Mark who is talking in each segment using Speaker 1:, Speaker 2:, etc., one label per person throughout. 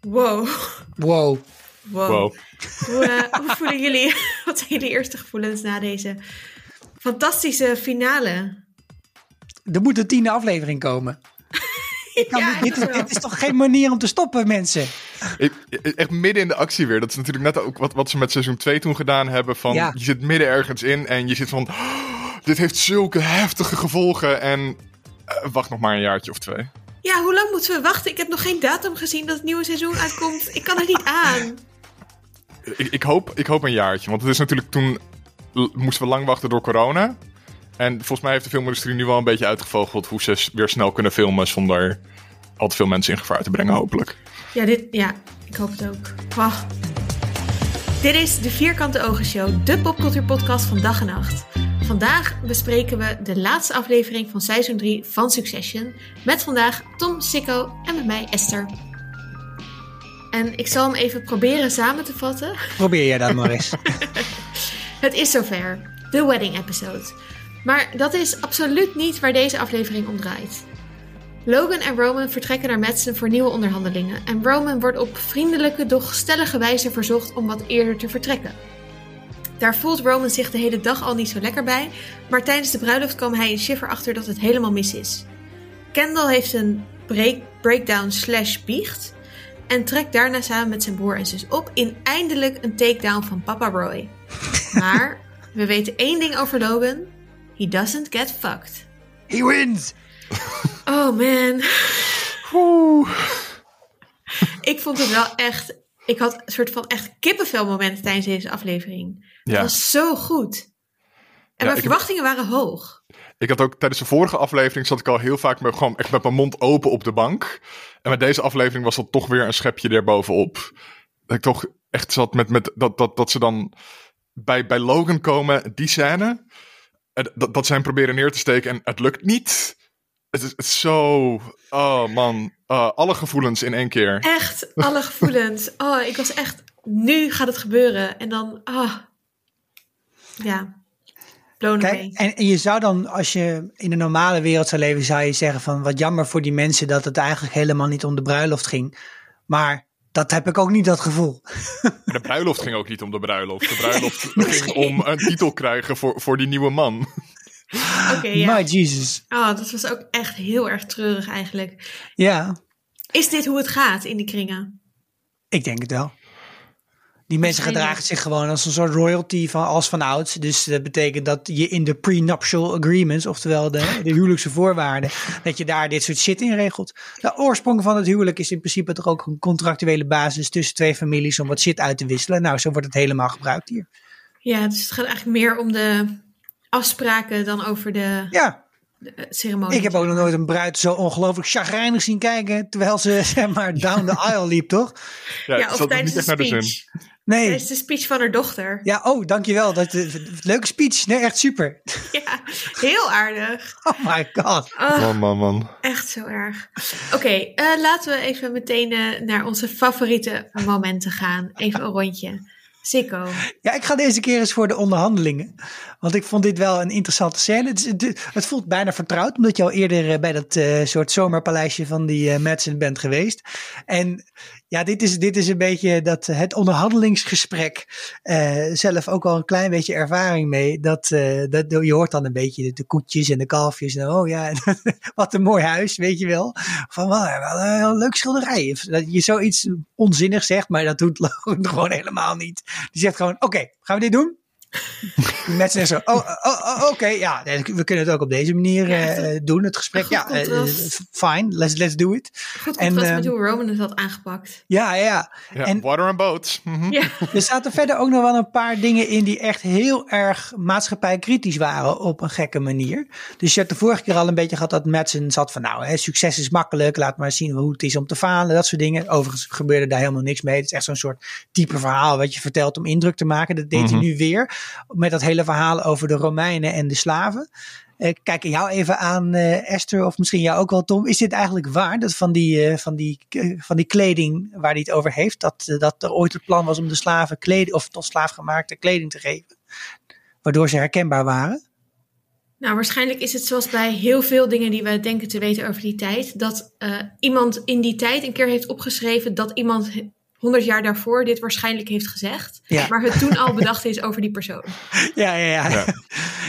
Speaker 1: Wow.
Speaker 2: Wow.
Speaker 1: Wow.
Speaker 3: Wow.
Speaker 1: Hoe, eh, hoe voelen jullie? Wat zijn jullie eerste gevoelens na deze fantastische finale?
Speaker 2: Er moet een tiende aflevering komen. Kan-
Speaker 1: Ja,
Speaker 2: dit, dit is toch geen manier om te stoppen, mensen?
Speaker 3: Ik- echt midden in de actie weer. Dat is natuurlijk net ook wat, wat ze met seizoen 2 toen gedaan hebben. Van,
Speaker 2: Ja.
Speaker 3: Je zit midden ergens in en je zit van... "Oh, dit heeft zulke heftige gevolgen. En eh, wacht nog maar een jaartje of twee.
Speaker 1: Ja, hoe lang moeten we wachten? Ik heb nog geen datum gezien dat het nieuwe seizoen uitkomt. Ik kan er niet aan.
Speaker 3: Ik, ik, hoop, ik hoop een jaartje. Want het is natuurlijk toen... moesten we lang wachten door corona. En volgens mij heeft de filmindustrie nu wel een beetje uitgevogeld... hoe ze weer snel kunnen filmen zonder al te veel mensen in gevaar te brengen, hopelijk.
Speaker 1: Ja, dit, ja, ik hoop het ook. Wauw. Dit is de Vierkante Ogen Show, de popcultuurpodcast van dag en nacht. Vandaag bespreken we de laatste aflevering van seizoen 3 van Succession. Met vandaag Tom, Sikko en met mij Esther. En ik zal hem even proberen samen te vatten.
Speaker 2: Probeer jij dat maar eens.
Speaker 1: Het is zover, de wedding episode. Maar dat is absoluut niet waar deze aflevering om draait. Logan en Roman vertrekken naar Madsen voor nieuwe onderhandelingen en Roman wordt op vriendelijke, doch stellige wijze verzocht om wat eerder te vertrekken. Daar voelt Roman zich de hele dag al niet zo lekker bij, maar tijdens de bruiloft kwam hij in Shiver achter dat het helemaal mis is. Kendall heeft een break, breakdown slash biecht en trekt daarna samen met zijn broer en zus op in eindelijk een takedown van Papa Roy. Maar we weten één ding over Logan: he doesn't get fucked.
Speaker 2: He wins!
Speaker 1: Oh man.
Speaker 3: Oeh.
Speaker 1: Ik vond het wel echt. Ik had een soort van echt kippenvel momenten tijdens deze aflevering. Het
Speaker 3: Ja.
Speaker 1: was zo goed. En
Speaker 3: Ja,
Speaker 1: mijn
Speaker 3: heb-
Speaker 1: verwachtingen waren hoog.
Speaker 3: Ik had ook tijdens de vorige aflevering zat ik al heel vaak met, gewoon echt met mijn mond open op de bank. En met deze aflevering was dat toch weer een schepje erbovenop. Dat ik toch echt zat met, met dat, dat, dat ze dan bij, bij Logan komen, die scène. Dat, dat hem proberen neer te steken en het lukt niet. Het is, het is zo. Oh man. Uh, alle gevoelens in één keer.
Speaker 1: Echt, alle gevoelens. Oh, ik was echt. Nu gaat het gebeuren. En dan. Ah. Ja. Blown away.
Speaker 2: Kijk, en, en je zou dan, als je in een normale wereld zou leven, zou je zeggen van wat jammer voor die mensen dat het eigenlijk helemaal niet om de bruiloft ging. Maar dat heb ik ook niet dat gevoel.
Speaker 3: De bruiloft ging ook niet om de bruiloft. De bruiloft ging om een titel krijgen voor, voor die nieuwe man.
Speaker 1: Oké, ja.
Speaker 2: My Jesus.
Speaker 1: Oh, dat was ook echt heel erg treurig eigenlijk.
Speaker 2: Ja,
Speaker 1: Is dit hoe het gaat in die kringen?
Speaker 2: ik denk het wel. Die mensen gedragen zich gewoon als een soort royalty van als van ouds. Dus dat betekent dat je in de prenuptial agreements, oftewel de, de huwelijkse voorwaarden, dat je daar dit soort shit in regelt. De oorsprong van het huwelijk is in principe toch ook een contractuele basis tussen twee families om wat shit uit te wisselen. Nou, zo wordt het helemaal gebruikt hier.
Speaker 1: Ja, dus het gaat eigenlijk meer om de afspraken dan over de,
Speaker 2: Ja,
Speaker 1: de, eh, ceremonie.
Speaker 2: ik heb ook nog nooit een bruid zo ongelooflijk chagrijnig zien kijken terwijl ze zeg maar down the aisle liep, toch?
Speaker 3: Ja,
Speaker 1: Ja, of tijdens
Speaker 3: niet
Speaker 1: de
Speaker 3: echt naar de
Speaker 1: speech.
Speaker 3: zin.
Speaker 2: Nee.
Speaker 1: Tijdens de speech van haar dochter.
Speaker 2: Ja, oh, dankjewel. Dat, eh, leuke speech. Nee, echt super.
Speaker 1: Ja, heel aardig.
Speaker 2: Oh my god.
Speaker 1: Oh,
Speaker 3: Man, man, man.
Speaker 1: echt zo erg. Oké, eh, laten we even meteen eh, naar onze favoriete momenten gaan. Even een rondje.
Speaker 2: Ja, ik ga deze keer eens voor de onderhandelingen. Want ik vond dit wel een interessante scène. Het, het, voelt bijna vertrouwd, omdat je al eerder eh, bij dat eh, soort zomerpaleisje van die Madsen bent geweest. En ja, dit is, dit is een beetje dat, eh, het onderhandelingsgesprek. eh, zelf ook al een klein beetje ervaring mee. Dat, eh, dat, je hoort dan een beetje de, koetjes en de kalfjes. Oh ja, wat een mooi huis, weet je wel. Van wel, een leuk schilderij. Dat je zoiets onzinnig zegt, maar dat doet gewoon helemaal niet. Die zegt gewoon, oké, gaan we dit doen? Mensen zeggen zo, oh, oh, oh, oké, ja, we kunnen het ook op deze manier
Speaker 1: Ja,
Speaker 2: eh, doen, het gesprek.
Speaker 1: goed
Speaker 2: Ja,
Speaker 1: contrast.
Speaker 2: fine, let's, let's do it.
Speaker 1: Goed
Speaker 2: En,
Speaker 1: contrast met
Speaker 2: ehm,
Speaker 1: hoe Roman het had aangepakt.
Speaker 2: Ja, ja.
Speaker 3: Ja,
Speaker 2: En-
Speaker 3: water and boats. Mhm.
Speaker 1: Ja,
Speaker 2: Er zaten verder ook nog wel een paar dingen in die echt heel erg maatschappijkritisch waren op een gekke manier. Dus je hebt de vorige keer al een beetje gehad dat Madsen zat van nou, hè, succes is makkelijk, laat maar zien hoe het is om te falen, dat soort dingen. Overigens gebeurde daar helemaal niks mee. Het is echt zo'n soort type verhaal wat je vertelt om indruk te maken. Dat deed
Speaker 3: Mhm.
Speaker 2: hij nu weer met dat hele verhaal over de Romeinen en de slaven. Eh, kijk jou even aan, eh, Esther, of misschien jou ook wel, Tom. Is dit eigenlijk waar? Dat van die, eh, van die, van die kleding waar hij het over heeft, dat, dat er ooit het plan was om de slaven kleding, of tot slaafgemaakte kleding te geven, waardoor ze herkenbaar waren?
Speaker 1: Nou, waarschijnlijk is het zoals bij heel veel dingen die we denken te weten over die tijd. Dat iemand in die tijd een keer heeft opgeschreven dat iemand 100 jaar daarvoor dit waarschijnlijk heeft gezegd. Ja. Maar het toen al bedacht is over die persoon.
Speaker 2: Ja, ja, ja. ja.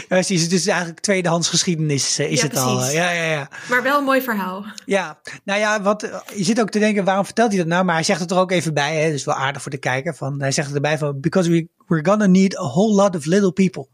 Speaker 2: precies. Het is eigenlijk tweedehands geschiedenis uh, is
Speaker 1: ja,
Speaker 2: het al. Uh, ja, ja, ja.
Speaker 1: Maar wel een mooi verhaal.
Speaker 2: Ja, nou ja, wat, je zit ook te denken, waarom vertelt hij dat nou? Maar hij zegt het er ook even bij, hè, dus wel aardig voor de kijker. Van, hij zegt erbij van, because we, we're gonna need a whole lot of little people.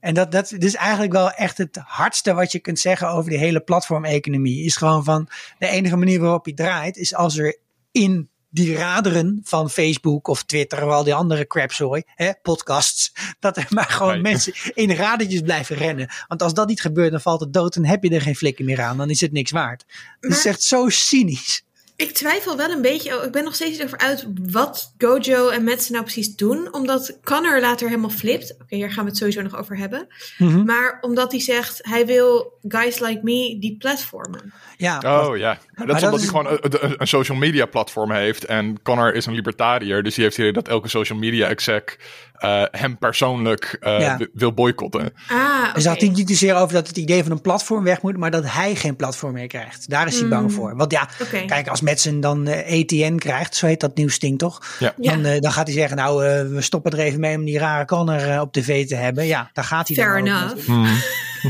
Speaker 2: En dat, dat, is eigenlijk wel echt het hardste wat je kunt zeggen over die hele platformeconomie. Is gewoon van de enige manier waarop je draait, is als er in die raderen van Facebook of Twitter of al die andere crapzooi, hè, podcasts, dat er maar gewoon mensen in radertjes blijven rennen. Want als dat niet gebeurt, dan valt het dood en heb je er geen flikken meer aan. Dan is het niks waard. Het is echt zo cynisch.
Speaker 1: Ik twijfel wel een beetje. Ik ben nog steeds niet over uit wat Gojo en Metsen nou precies doen. Omdat Connor later helemaal flipt. Oké, hier gaan we het sowieso nog over hebben. Mm -hmm. Maar omdat hij zegt, hij wil guys like me die platformen.
Speaker 3: Ja, oh ja. Maar dat is omdat hij gewoon een, een, social media platform heeft. En Connor is een libertariër. Dus die heeft hier dat elke social media exec uh, hem persoonlijk uh, ja. wil boycotten.
Speaker 1: Ah, okay.
Speaker 2: Dus had hij niet zozeer over dat het idee van een platform weg moet, maar dat hij geen platform meer krijgt. Daar is hij mm. bang voor. Want ja, okay. kijk, als Madsen dan uh, ETN krijgt, zo heet dat nieuwsding toch?
Speaker 3: Ja.
Speaker 2: Dan, dan gaat hij zeggen, nou, we stoppen er even mee om die rare Connor op tv te hebben. Ja, daar gaat hij
Speaker 1: Fair
Speaker 2: dan
Speaker 1: enough.
Speaker 2: Mm.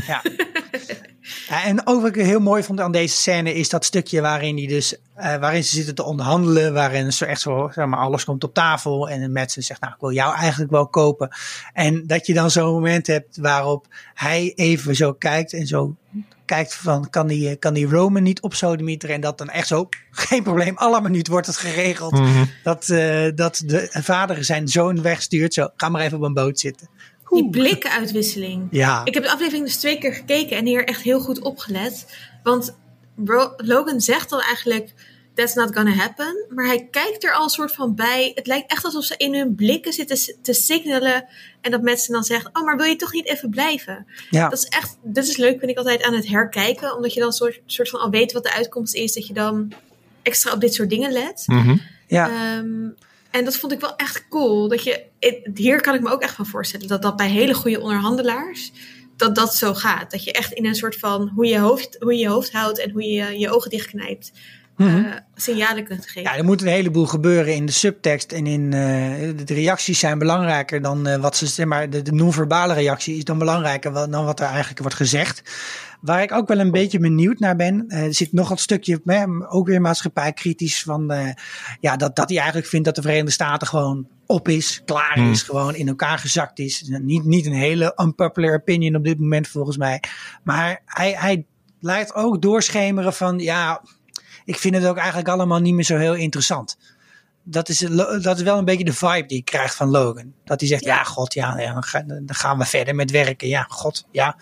Speaker 2: ja. Ja, en ook wat ik heel mooi vond aan deze scène is dat stukje waarin, die dus, uh, waarin ze zitten te onderhandelen. Waarin zo echt zo, zeg maar, alles komt op tafel. En Madsen zegt, nou, ik wil jou eigenlijk wel kopen. En dat je dan zo'n moment hebt waarop hij even zo kijkt en zo kijkt van, kan die, kan die Roman niet op sodemieteren? En dat dan echt zo, geen probleem, alle minuut wordt het geregeld. Mm -hmm. dat, uh, dat de vader zijn zoon wegstuurt. Zo, ga maar even op een boot zitten.
Speaker 1: Die blikkenuitwisseling.
Speaker 2: Ja.
Speaker 1: Ik heb de aflevering dus twee keer gekeken en hier echt heel goed opgelet. Want bro, Logan zegt dan eigenlijk: That's not gonna happen. Maar hij kijkt er al een soort van bij. Het lijkt echt alsof ze in hun blikken zitten te signalen. En dat mensen dan zegt: Oh, maar wil je toch niet even blijven?
Speaker 2: Ja.
Speaker 1: Dat is echt, dat is leuk, vind ik altijd aan het herkijken. Omdat je dan soort, soort van al weet wat de uitkomst is. Dat je dan extra op dit soort dingen let.
Speaker 3: Mm -hmm.
Speaker 2: Ja.
Speaker 1: Um, en dat vond ik wel echt cool. Dat je, hier kan ik me ook echt van voorstellen dat dat bij hele goede onderhandelaars, dat dat zo gaat. Dat je echt in een soort van hoe je hoofd, hoe je, je hoofd houdt en hoe je je ogen dichtknijpt. Mm -hmm. uh, signalen kunt geven.
Speaker 2: Ja, er moet een heleboel gebeuren in de subtekst en in uh, de reacties zijn belangrijker dan uh, wat ze zeg maar de, de non-verbale reactie is dan belangrijker dan wat er eigenlijk wordt gezegd. Waar ik ook wel een beetje benieuwd naar ben, uh, er zit nog een stukje, ook weer maatschappijkritisch, van uh, ja, dat, dat hij eigenlijk vindt dat de Verenigde Staten gewoon op is, klaar is, hmm. gewoon in elkaar gezakt is. Niet, niet een hele unpopular opinion op dit moment volgens mij. Maar hij, hij laat ook doorschemeren van ja, ik vind het ook eigenlijk allemaal niet meer zo heel interessant. Dat is, dat is wel een beetje de vibe die ik krijg van Logan. Dat hij zegt, ja, god, ja, ja dan gaan we verder met werken. Ja, god, ja.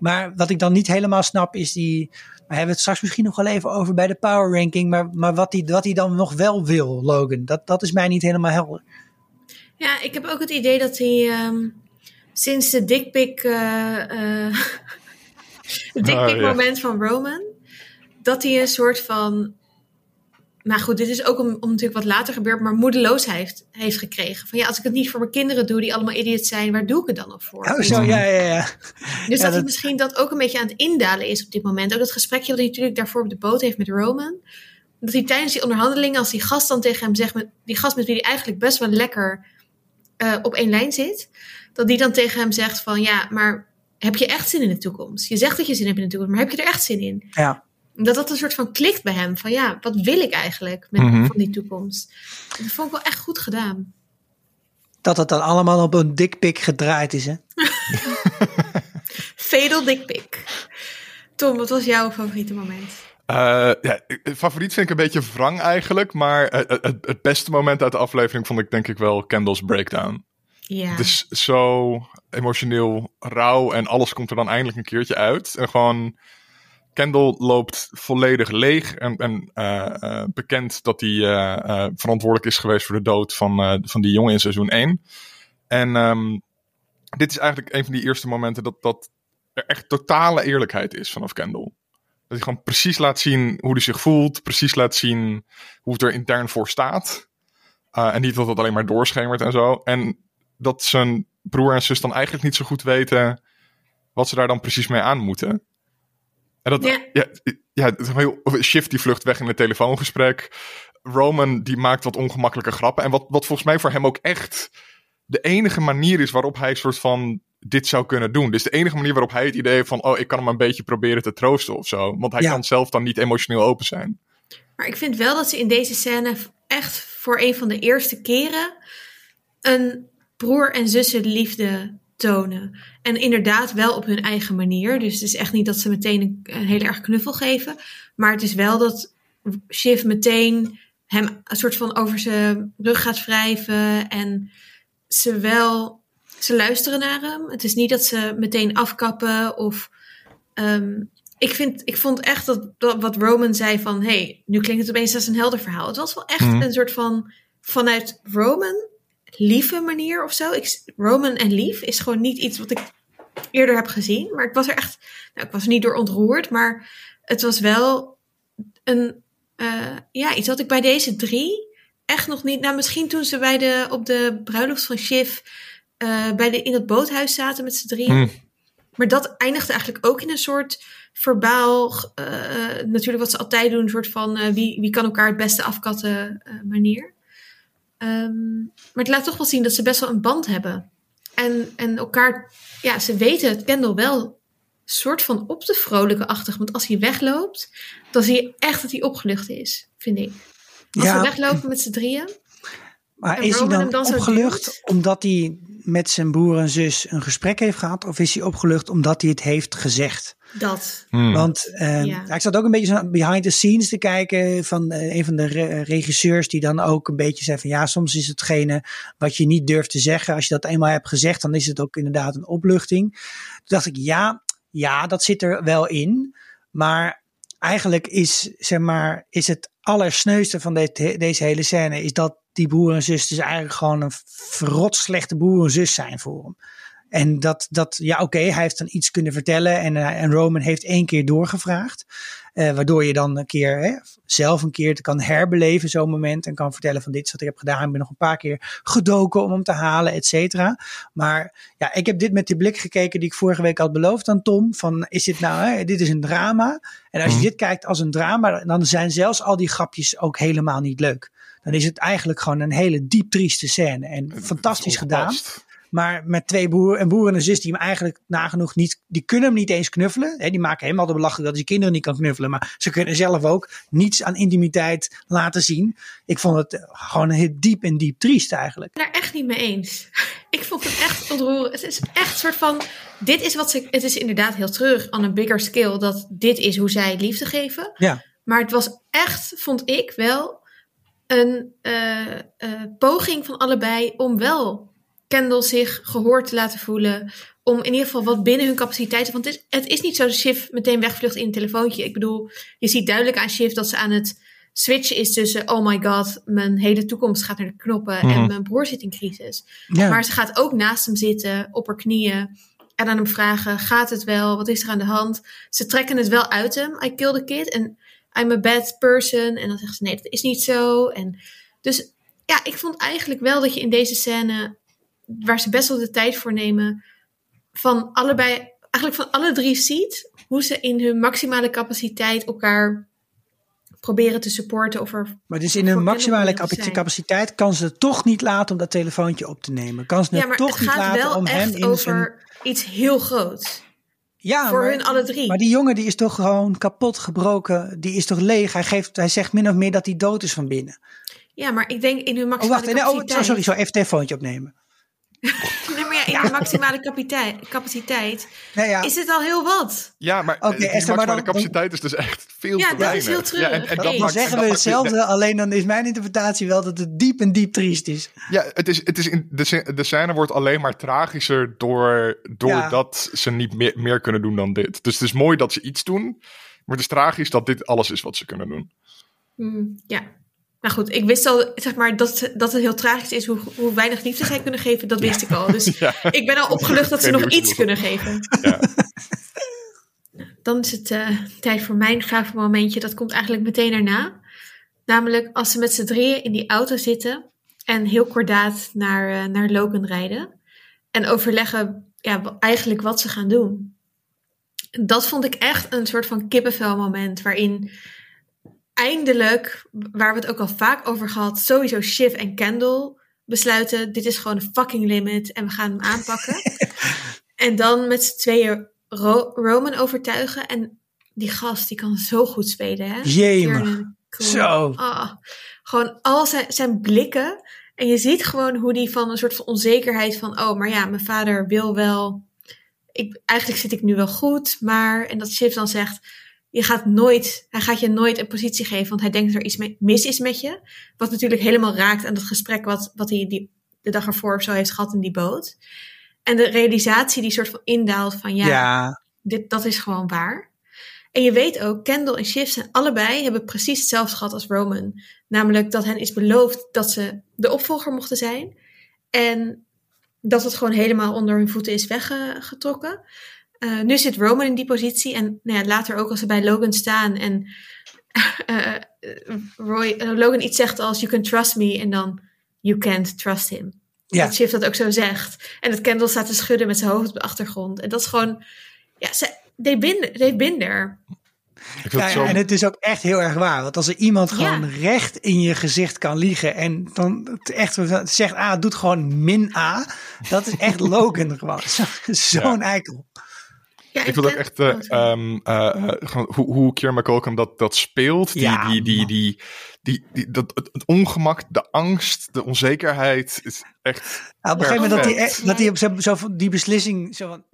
Speaker 2: Maar wat ik dan niet helemaal snap is die. We hebben het straks misschien nog wel even over bij de power ranking. Maar, maar wat hij wat dan nog wel wil, Logan, dat, dat is mij niet helemaal helder.
Speaker 1: Ja, ik heb ook het idee dat hij um, sinds de dickpic, uh, uh, dickpic oh, ja. moment van Roman, dat hij een soort van maar goed, dit is ook om, om natuurlijk wat later gebeurd, maar moedeloosheid heeft, heeft gekregen. Van ja, als ik het niet voor mijn kinderen doe, die allemaal idiots zijn, waar doe ik het dan nog voor?
Speaker 2: Oh, zo, ja, ja, ja.
Speaker 1: Dus
Speaker 2: ja,
Speaker 1: dat hij misschien dat ook een beetje aan het indalen is op dit moment. Ook dat gesprekje wat hij natuurlijk daarvoor op de boot heeft met Roman. Dat hij tijdens die onderhandelingen, als die gast dan tegen hem zegt, met, die gast met wie hij eigenlijk best wel lekker uh, op één lijn zit, dat die dan tegen hem zegt van ja, maar heb je echt zin in de toekomst? Je zegt dat je zin hebt in de toekomst, maar heb je er echt zin in?
Speaker 2: Ja
Speaker 1: dat dat een soort van klikt bij hem. Van ja, wat wil ik eigenlijk met, mm -hmm. van die toekomst? Dat vond ik wel echt goed gedaan.
Speaker 2: Dat het dan allemaal op een dikpik gedraaid is, hè?
Speaker 1: Fatal dikpik. Tom, wat was jouw favoriete moment?
Speaker 3: Uh, ja, favoriet vind ik een beetje wrang eigenlijk. Maar het, het, het, beste moment uit de aflevering vond ik denk ik wel Kendall's breakdown.
Speaker 1: Ja.
Speaker 3: Het is zo emotioneel rauw en alles komt er dan eindelijk een keertje uit. En gewoon Kendall loopt volledig leeg en, en uh, uh, bekend dat hij uh, verantwoordelijk is geweest voor de dood van, van die jongen in seizoen 1. En um, dit is eigenlijk een van die eerste momenten dat, dat er echt totale eerlijkheid is vanaf Kendall. Dat hij gewoon precies laat zien hoe hij zich voelt, precies laat zien hoe het er intern voor staat. en niet dat het alleen maar doorschemert en zo. En dat zijn broer en zus dan eigenlijk niet zo goed weten wat ze daar dan precies mee aan moeten. En dat,
Speaker 1: Ja.
Speaker 3: ja, ja, het is heel, Shift die vlucht weg in het telefoongesprek. Roman die maakt wat ongemakkelijke grappen. En wat, wat volgens mij voor hem ook echt de enige manier is waarop hij soort van dit zou kunnen doen. Dus de enige manier waarop hij het idee heeft van, oh, ik kan hem een beetje proberen te troosten of zo. Want hij
Speaker 2: Ja.
Speaker 3: kan zelf dan niet emotioneel open zijn.
Speaker 1: Maar ik vind wel dat ze in deze scène echt voor een van de eerste keren een broer- en zussenliefde tonen. En inderdaad wel op hun eigen manier. Dus het is echt niet dat ze meteen een, een heel erg knuffel geven. Maar het is wel dat Shiv meteen hem een soort van over zijn rug gaat wrijven. En ze wel, ze luisteren naar hem. Het is niet dat ze meteen afkappen of... ehm, ik, vind, ik vond echt dat, dat wat Roman zei van... hey, nu klinkt het opeens als een helder verhaal. Het was wel echt
Speaker 3: Mhm.
Speaker 1: een soort van... vanuit Roman lieve manier of zo. Ik, Roman en lief is gewoon niet iets wat ik eerder heb gezien. Maar ik was er echt... Nou, ik was er niet door ontroerd, maar het was wel een... eh, ja, iets wat ik bij deze drie echt nog niet... Nou, misschien toen ze bij de, op de bruiloft van Shiv... eh, bij de, in het boothuis zaten met z'n drieën.
Speaker 3: Hmm.
Speaker 1: Maar dat eindigde eigenlijk ook in een soort verbaal, eh, natuurlijk wat ze altijd doen, een soort van wie, wie kan elkaar het beste afkatten manier. Ehm, maar het laat toch wel zien dat ze best wel een band hebben. En, en elkaar, ja, ze weten het Kendall wel soort van op de vrolijke achtig. Want als hij wegloopt, dan zie je echt dat hij opgelucht is, vind ik. Als
Speaker 2: Ja.
Speaker 1: ze weglopen met z'n drieën.
Speaker 2: Maar
Speaker 1: En
Speaker 2: is hij dan, opgelucht omdat hij met zijn broer en zus een gesprek heeft gehad? Of is hij opgelucht omdat hij het heeft gezegd?
Speaker 1: Dat.
Speaker 3: Hmm.
Speaker 2: Want eh,
Speaker 1: Ja.
Speaker 2: ik zat ook een beetje zo behind the scenes te kijken van eh, een van de re- regisseurs die dan ook een beetje zei van ja, soms is hetgene wat je niet durft te zeggen. Als je dat eenmaal hebt gezegd, dan is het ook inderdaad een opluchting. Toen dacht ik ja, ja, dat zit er wel in. Maar eigenlijk is, zeg maar, is het allersneuste van dit, deze hele scène is dat die broer en zus dus eigenlijk gewoon een verrot slechte broer en zus zijn voor hem. En dat, dat ja, oké, hij heeft dan iets kunnen vertellen en, eh, en Roman heeft één keer doorgevraagd. eh, waardoor je dan een keer hè, zelf een keer kan herbeleven, zo'n moment. En kan vertellen van dit is wat ik heb gedaan. Ik ben nog een paar keer gedoken om hem te halen, et cetera. Maar ja, ik heb dit met die blik gekeken die ik vorige week had beloofd aan Tom. Van is dit nou, hè, dit is een drama. En als je
Speaker 3: Mhm.
Speaker 2: dit kijkt als een drama, dan zijn zelfs al die grapjes ook helemaal niet leuk. Dan is het eigenlijk gewoon een hele diep trieste scène. En fantastisch gedaan. Maar met twee broer, een broer en een zus die hem eigenlijk nagenoeg niet, die kunnen hem niet eens knuffelen. Hè, die maken hem al de belachelijk dat hij kinderen niet kan knuffelen. Maar ze kunnen zelf ook niets aan intimiteit laten zien. Ik vond het gewoon heel diep en diep triest eigenlijk.
Speaker 1: ben daar echt niet mee eens. Ik vond het echt ontroerend. Het is echt een soort van. Dit is wat ze. Het is inderdaad heel terug aan een bigger scale. Dat dit is hoe zij liefde geven.
Speaker 2: Ja.
Speaker 1: Maar het was echt, vond ik wel. Een eh, eh, poging van allebei om wel Kendall zich gehoord te laten voelen. Om in ieder geval wat binnen hun capaciteiten. Want het is, het is niet zo dat Shiv meteen wegvlucht in een telefoontje. Ik bedoel, je ziet duidelijk aan Shiv dat ze aan het switchen is tussen. Oh my god, mijn hele toekomst gaat naar de knoppen. En
Speaker 3: Mhm.
Speaker 1: mijn broer zit in crisis.
Speaker 2: Ja.
Speaker 1: Maar ze gaat ook naast hem zitten, op haar knieën. En aan hem vragen, gaat het wel? Wat is er aan de hand? Ze trekken het wel uit hem. I killed a kid. En I'm a bad person. En dan zegt ze, nee, dat is niet zo. En dus ja, ik vond eigenlijk wel dat je in deze scène... waar ze best wel de tijd voor nemen... van allebei, eigenlijk van alle drie ziet... hoe ze in hun maximale capaciteit elkaar proberen te supporten. Of er
Speaker 2: Maar dus in hun maximale capaciteit kan ze het toch niet laten om dat telefoontje op te nemen. Kan ze het
Speaker 1: ja, maar
Speaker 2: toch
Speaker 1: het
Speaker 2: niet laten om hem in
Speaker 1: over
Speaker 2: zijn...
Speaker 1: iets heel groots.
Speaker 2: Ja,
Speaker 1: voor
Speaker 2: maar,
Speaker 1: hun alle drie.
Speaker 2: maar die jongen die is toch gewoon kapot gebroken. Die is toch leeg. Hij, geeft, hij zegt min of meer dat hij dood is van binnen.
Speaker 1: Ja, maar ik denk in hun
Speaker 2: Oh,
Speaker 1: maximale
Speaker 2: wacht. Nee, oh, sorry, sorry. Even telefoontje opnemen.
Speaker 1: Nee, maar ja, in hun maximale capaciteit, capaciteit
Speaker 2: Nee, ja.
Speaker 1: is dit al heel wat.
Speaker 3: Ja, maar
Speaker 2: Oké,
Speaker 3: die
Speaker 2: Esther, maar
Speaker 3: maximale
Speaker 2: dan-
Speaker 3: capaciteit is dus echt veel
Speaker 1: Ja,
Speaker 3: te
Speaker 1: dat is
Speaker 3: weinig.
Speaker 1: heel treurig.
Speaker 3: Ja, en, en dat
Speaker 2: Dan
Speaker 3: maakt, en
Speaker 2: zeggen
Speaker 3: dat
Speaker 2: we hetzelfde, alleen dan is mijn interpretatie wel dat het diep en diep triest is.
Speaker 3: Ja, het is, het is in, de, de scène wordt alleen maar tragischer door, doordat ze niet meer, meer kunnen doen dan dit. Dus het is mooi dat ze iets doen, maar het is tragisch dat dit alles is wat ze kunnen doen.
Speaker 1: Hmm, ja. Nou goed, ik wist al, zeg maar, dat, dat het heel tragisch is hoe, hoe weinig liefde zij kunnen geven. Dat wist ik al. Dus
Speaker 3: Ja.
Speaker 1: ik ben al opgelucht dat ze nog iets kunnen geven.
Speaker 3: Ja.
Speaker 1: Dan is het eh, tijd voor mijn gave momentje. Dat komt eigenlijk meteen daarna. Namelijk als ze met z'n drieën in die auto zitten en heel kordaat naar, eh, naar Logan rijden. En overleggen ja, eigenlijk wat ze gaan doen. dat vond ik echt een soort van kippenvel moment. Waarin eindelijk, waar we het ook al vaak over gehad, sowieso Shiv en Kendall besluiten: dit is gewoon een fucking limit en we gaan hem aanpakken. en dan met z'n tweeën Ro- Roman overtuigen. En die gast, die kan zo goed spelen, hè?
Speaker 2: Jemig. Zo.
Speaker 1: Ah, gewoon al zijn, zijn blikken. En je ziet gewoon hoe die van een soort van onzekerheid van... oh, maar ja, mijn vader wil wel... Ik, eigenlijk zit ik nu wel goed, maar... En dat Shiv dan zegt... Je gaat nooit, hij gaat je nooit een positie geven, want hij denkt dat er iets mis is met je. Wat natuurlijk helemaal raakt aan dat gesprek wat, wat hij die, de dag ervoor of zo heeft gehad in die boot. En de realisatie die soort van indaalt van ja,
Speaker 2: Ja,
Speaker 1: dit, dat is gewoon waar. En je weet ook, Kendall en Shiv zijn allebei hebben precies hetzelfde gehad als Roman. Namelijk dat hen is beloofd dat ze de opvolger mochten zijn. En dat het gewoon helemaal onder hun voeten is weggetrokken. Eh, nu zit Roman in die positie. En nou ja, later ook als ze bij Logan staan. En eh, eh, Roy, Logan iets zegt als you can trust me. En dan you can't trust him.
Speaker 2: Ja.
Speaker 1: Dat Shiv dat ook zo zegt. En dat Kendall staat te schudden met zijn hoofd op de achtergrond. En dat is gewoon... Ja, ze, they, been, they been there.
Speaker 2: Ja,
Speaker 3: zo...
Speaker 2: en het is ook echt heel erg waar. Want als er iemand gewoon
Speaker 1: Ja.
Speaker 2: recht in je gezicht kan liegen en dan het echt zegt A, doet gewoon min A. Dat is echt Logan gewoon. Zo- Zo'n eikel.
Speaker 1: Ja,
Speaker 3: Ik vind ook echt eh, eh, gewoon hoe, hoe Kieran McCulkin dat, dat speelt. Die,
Speaker 2: Ja,
Speaker 3: die, die, die, die, die, dat, het, ongemak, de angst, de onzekerheid. is echt...
Speaker 2: Nou, op een gegeven moment dat hij, dat hij op zo, zo van die beslissing zo van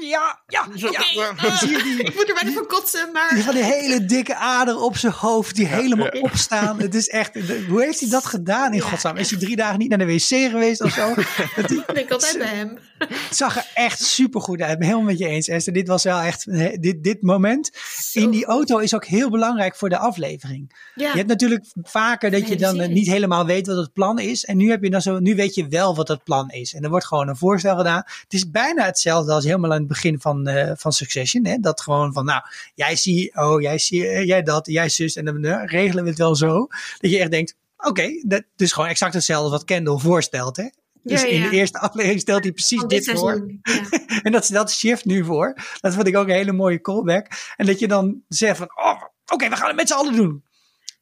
Speaker 2: ja, ja, ja, Zie je die-
Speaker 1: ik moet er bijna voor kotsen, maar...
Speaker 2: Die van die hele dikke ader op zijn hoofd die helemaal
Speaker 3: ja.
Speaker 2: opstaan. Het is echt, hoe heeft hij dat gedaan in
Speaker 1: Ja,
Speaker 2: godsnaam? Is hij drie dagen niet naar de wc geweest of zo? Dat die-
Speaker 1: Ik denk altijd bij hem.
Speaker 2: Het zag er echt super goed uit. Ik ben helemaal met je eens, Esther. Dit was wel echt, eh, dit, dit moment in die auto is ook heel belangrijk voor de aflevering.
Speaker 1: Ja,
Speaker 2: Je hebt natuurlijk vaker dat je dan eh, niet helemaal weet wat het plan is. En nu, heb je dan zo, nu weet je wel wat het plan is. En er wordt gewoon een voorstel gedaan. Het is bijna hetzelfde als helemaal aan het begin van, eh, van Succession. Hè? Dat gewoon van, nou, jij CEO, jij, zie, eh, jij dat, jij zus. En dan eh, regelen we het wel zo. Dat je echt denkt, oké, dat is gewoon exact hetzelfde wat Kendall voorstelt. Hè? Dus
Speaker 1: Ja,
Speaker 2: in de eerste aflevering stelt hij precies dit, voor.
Speaker 1: Ja.
Speaker 2: En dat, dat shift nu voor. Dat vond ik ook een hele mooie callback. En dat je dan zegt van, oh, oké, we gaan het met z'n allen doen.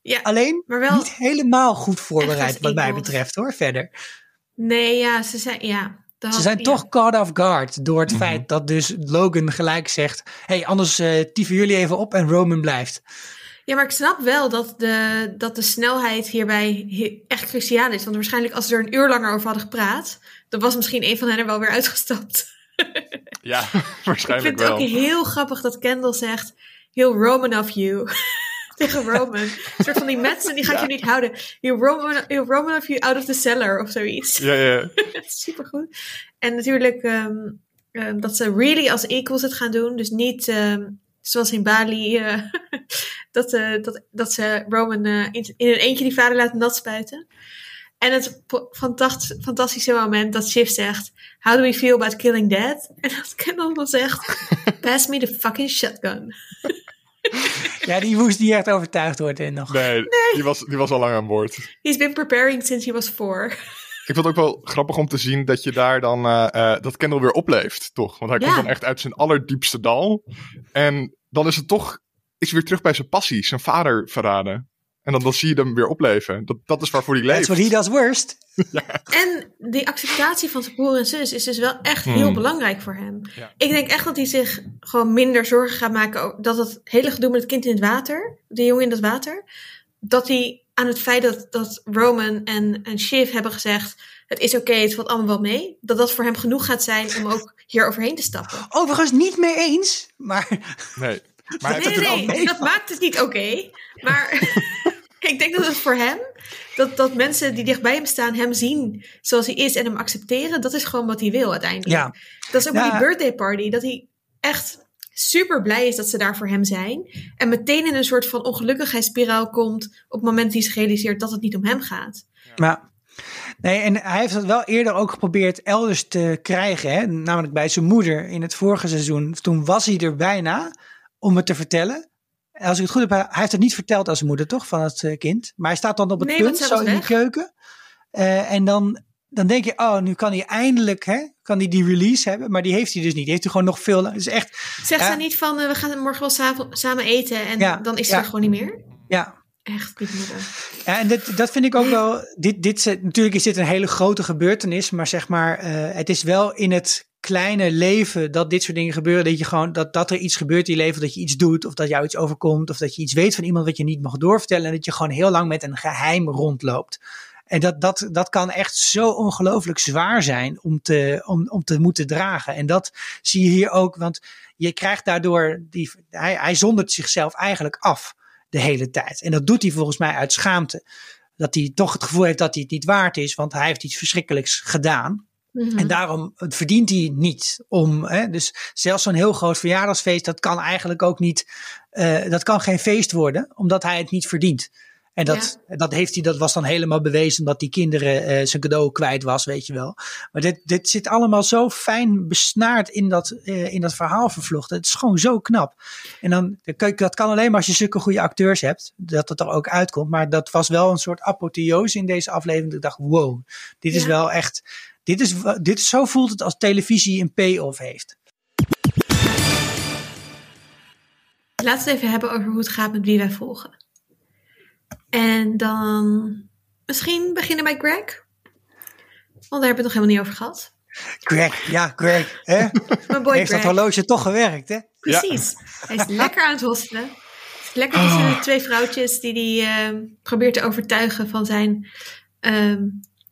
Speaker 1: ja,
Speaker 2: Alleen
Speaker 1: maar wel...
Speaker 2: niet helemaal goed voorbereid wat mij betreft hoor, verder.
Speaker 1: Nee, ja, ze zijn... Ja, dat-
Speaker 2: Ze zijn
Speaker 1: ja.
Speaker 2: toch caught off guard door het
Speaker 3: Mhm.
Speaker 2: feit dat dus Logan gelijk zegt, hey, anders eh tieven jullie even op en Roman blijft.
Speaker 1: Ja, maar ik snap wel dat de, dat de snelheid hierbij echt cruciaal is. Want waarschijnlijk als ze er een uur langer over hadden gepraat... dan was misschien een van hen er wel weer uitgestapt.
Speaker 3: Ja,
Speaker 1: Ik
Speaker 3: waarschijnlijk
Speaker 1: vind het
Speaker 3: wel.
Speaker 1: ook heel grappig dat Kendall zegt... Heel Roman of you. Tegen Roman. Een soort van die mensen, die gaat je niet houden. Heel Roman, heel Roman of you out of the cellar of zoiets.
Speaker 3: Ja, ja.
Speaker 1: Supergoed. En natuurlijk ehm, ehm, dat ze really als equals het gaan doen. Dus niet ehm, zoals in Bali... eh, dat, eh, dat, dat ze Roman eh, in, in een eentje die vader laten nat spuiten. En het fantastisch, fantastische moment dat Shiv zegt... How do we feel about killing dad? En dat Kendall dan zegt... Pass me the fucking shotgun.
Speaker 2: Ja, die moest niet echt overtuigd worden nog.
Speaker 3: Nee, Die, was, die was al lang aan boord.
Speaker 1: He's been preparing since he was four.
Speaker 3: Ik vond het ook wel grappig om te zien dat je daar dan, eh, eh, dat Kendall weer opleeft, toch? Want hij
Speaker 1: Ja.
Speaker 3: komt dan echt uit zijn allerdiepste dal. En dan is het toch, is hij weer terug bij zijn passie, zijn vader verraden. En dan, dan zie je hem weer opleven. Dat, dat is waarvoor hij
Speaker 2: That's
Speaker 3: leeft.
Speaker 2: what he does worst.
Speaker 1: En die acceptatie van zijn broer en zus is dus wel echt heel
Speaker 3: Hmm.
Speaker 1: belangrijk voor hem.
Speaker 3: Ja.
Speaker 1: Ik denk echt dat hij zich gewoon minder zorgen gaat maken over dat het hele gedoe met het kind in het water, de jongen in het water, dat hij aan het feit dat, dat Roman en, en Shiv hebben gezegd, het is oké, het valt allemaal wel mee, dat dat voor hem genoeg gaat zijn om ook hier overheen te stappen.
Speaker 2: Overigens niet mee eens, maar
Speaker 3: Nee. Maar
Speaker 1: Nee, nee, dat maakt het niet oké. maar ik denk dat het voor hem, dat, dat mensen die dichtbij hem staan, hem zien zoals hij is en hem accepteren, dat is gewoon wat hij wil uiteindelijk.
Speaker 2: ja.
Speaker 1: Dat is ook bij
Speaker 2: Ja.
Speaker 1: die birthday party, dat hij echt super blij is dat ze daar voor hem zijn. En meteen in een soort van ongelukkigheidsspiraal komt op het moment dat hij zich realiseert dat het niet om hem gaat.
Speaker 2: Maar, nee, en hij heeft dat wel eerder ook geprobeerd elders te krijgen. Hè? Namelijk bij zijn moeder in het vorige seizoen. Toen was hij er bijna om het te vertellen. Als ik het goed heb, hij heeft het niet verteld aan zijn moeder, toch? Van het eh, kind. Maar hij staat dan op het
Speaker 1: Nee,
Speaker 2: punt, zo in de keuken. Eh, en dan dan denk je, oh, nu kan hij eindelijk, hè, kan hij die release hebben. Maar die heeft hij dus niet. Die heeft hij gewoon nog veel. Is echt.
Speaker 1: Zegt
Speaker 2: Ja.
Speaker 1: ze niet van, eh, we gaan morgen wel samen, eten en
Speaker 2: Ja,
Speaker 1: dan is
Speaker 2: ja.
Speaker 1: het er gewoon niet meer?
Speaker 2: Ja,
Speaker 1: Echt, moeder.
Speaker 2: Ja, en dit, dat vind ik ook wel. Dit, dit, natuurlijk is dit een hele grote gebeurtenis, maar zeg maar, eh, het is wel in het kleine leven dat dit soort dingen gebeuren. Dat je gewoon dat, dat er iets gebeurt in je leven, dat je iets doet, of dat jou iets overkomt, of dat je iets weet van iemand wat je niet mag doorvertellen. En dat je gewoon heel lang met een geheim rondloopt. En dat, dat, dat kan echt zo ongelooflijk zwaar zijn om te, om, om te moeten dragen. En dat zie je hier ook, want je krijgt daardoor, die, hij, hij zondert zichzelf eigenlijk af de hele tijd. En dat doet hij volgens mij uit schaamte. Dat hij toch het gevoel heeft dat hij het niet waard is, want hij heeft iets verschrikkelijks gedaan.
Speaker 1: Mhm.
Speaker 2: En daarom verdient hij niet om. Hè, dus zelfs zo'n heel groot verjaardagsfeest, dat kan eigenlijk ook niet. eh, dat kan geen feest worden, omdat hij het niet verdient. En dat, dat, heeft hij, dat was dan helemaal bewezen omdat die kinderen eh, zijn cadeau kwijt was, weet je wel. Maar dit, dit zit allemaal zo fijn besnaard in dat, eh, in dat verhaal vervlochten. Het is gewoon zo knap. En dan, dat kan alleen maar als je zulke goede acteurs hebt, dat het er ook uitkomt. Maar dat was wel een soort apotheose in deze aflevering. Dat ik dacht, wow, dit is wel echt, dit is, dit is, zo voelt het als televisie een payoff heeft.
Speaker 1: Laten we het even hebben over hoe het gaat met wie wij volgen. En dan misschien beginnen bij Greg. Want daar hebben we het nog helemaal niet over gehad.
Speaker 2: Greg, ja, Greg, hè?
Speaker 1: Mijn boy
Speaker 2: heeft dat horloge toch gewerkt, hè?
Speaker 1: Precies. Hij is lekker aan het hosselen. Lekker tussen de twee vrouwtjes die hij eh, probeert te overtuigen van zijn ehm,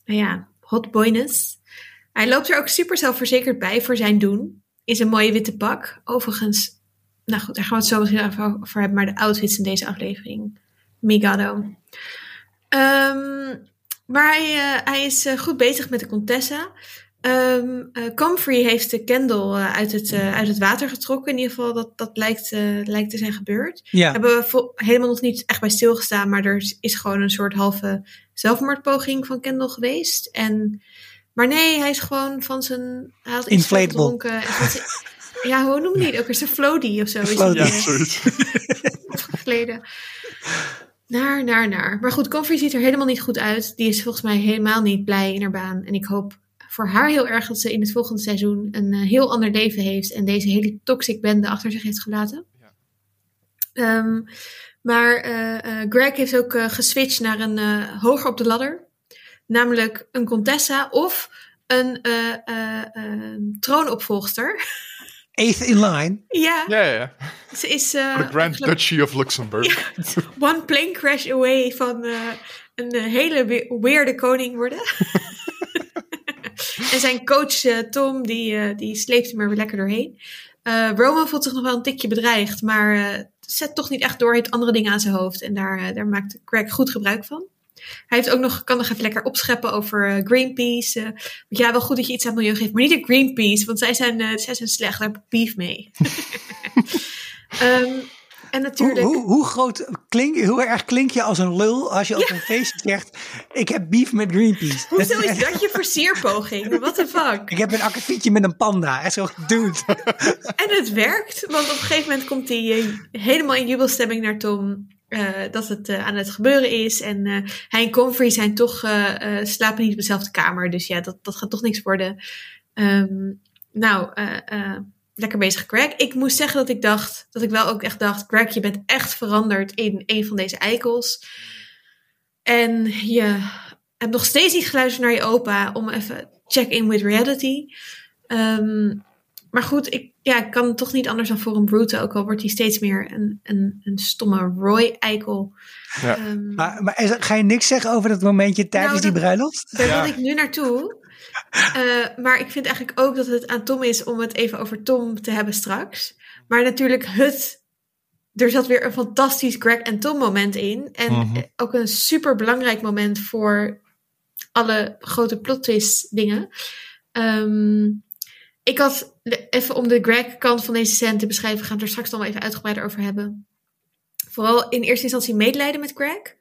Speaker 1: nou ja, hot boyness. Hij loopt er ook super zelfverzekerd bij voor zijn doen. In zijn mooie witte pak. Overigens, nou goed, daar gaan we het zo misschien even over hebben. Maar de outfits in deze aflevering. Migado. Ehm, maar hij, eh, hij is eh, goed bezig met de Contessa. Ehm eh, Comfrey heeft de Kendall uit, het, uit het water getrokken. In ieder geval, dat, dat lijkt, lijkt te zijn gebeurd.
Speaker 2: Ja,
Speaker 1: Hebben we helemaal nog niet echt bij stilgestaan. Maar er is- is gewoon een soort halve zelfmoordpoging van Kendall geweest. En, maar nee, hij is gewoon van zijn... Hij had iets
Speaker 2: Inflatable.
Speaker 1: gedronken. en van zijn- ja, hoe noem je die ook? weer? Zijn floaty of zo. Is
Speaker 2: Floaty.
Speaker 3: Ja,
Speaker 1: eh,
Speaker 3: zoiets.
Speaker 1: geleden. Naar, naar, naar. Maar goed, Comfrey ziet er helemaal niet goed uit. Die is volgens mij helemaal niet blij in haar baan. En ik hoop voor haar heel erg dat ze in het volgende seizoen een eh, heel ander leven heeft. En deze hele toxic bende achter zich heeft gelaten.
Speaker 3: Ja.
Speaker 1: Ehm, maar eh, eh, Greg heeft ook geswitcht naar een eh, hoger op de ladder. Namelijk een Contessa of een eh, eh, eh, troonopvolgster.
Speaker 2: eighth in line.
Speaker 1: ja,
Speaker 3: Ja, ja, ja.
Speaker 1: ze is... eh,
Speaker 3: Voor de Grand
Speaker 1: geloof-
Speaker 3: Duchy of Luxemburg.
Speaker 1: one plane crash away van eh, een eh, hele we- weirde koning worden. en zijn coach eh, Tom, die, eh, die sleept hem er weer lekker doorheen. Eh, Roman voelt zich nog wel een tikje bedreigd, maar eh, zet toch niet echt door. Hij heeft andere dingen aan zijn hoofd en daar, eh, daar maakt Greg goed gebruik van. Hij heeft ook nog, kan nog even lekker opscheppen over eh, Greenpeace. want ja, wel goed dat je iets aan het milieu geeft, maar niet de Greenpeace, want zij zijn, eh, zij zijn slecht. Daar heb ik beef mee. Ehm, en
Speaker 2: Hoe,
Speaker 1: natuurlijk...
Speaker 2: hoe, hoe, groot klink, hoe erg klink je als een lul als je op een feestje zegt: Ik heb beef met Greenpeace.
Speaker 1: Hoezo is dat je versierpoging? What the fuck?
Speaker 2: Ik heb een akkefietje met een panda. En zo, dude.
Speaker 1: En het werkt, want op een gegeven moment komt hij helemaal in jubelstemming naar Tom. Eh, dat het eh, aan het gebeuren is. En eh, hij en Comfrey zijn toch, slapen niet op dezelfde kamer. Dus ja, dat, dat gaat toch niks worden. Ehm, nou, lekker bezig, Greg. Ik moest zeggen dat ik dacht, dat ik wel ook echt dacht: Greg, je bent echt veranderd in een van deze eikels. En je hebt nog steeds niet geluisterd naar je opa om even check in with reality. Ehm, maar goed, ik, ja, ik kan toch niet anders dan voor een Brute, ook al wordt hij steeds meer een, een, een stomme Roy-eikel.
Speaker 3: Ja.
Speaker 1: Ehm,
Speaker 2: Maar, maar is- ga je niks zeggen over dat momentje tijdens
Speaker 1: Nou,
Speaker 2: die bruiloft?
Speaker 1: Daar
Speaker 3: Ja.
Speaker 1: wil ik nu naartoe. Eh, maar ik vind eigenlijk ook dat het aan Tom is om het even over Tom te hebben straks. Maar natuurlijk het. Er zat weer een fantastisch Greg en Tom moment in. En
Speaker 3: Mhm.
Speaker 1: eh, ook een super belangrijk moment voor alle grote plot twist dingen. Ehm, ik had even om de Greg kant van deze scène te beschrijven. We gaan het er straks nog wel even uitgebreider over hebben. Vooral in eerste instantie medelijden met Greg.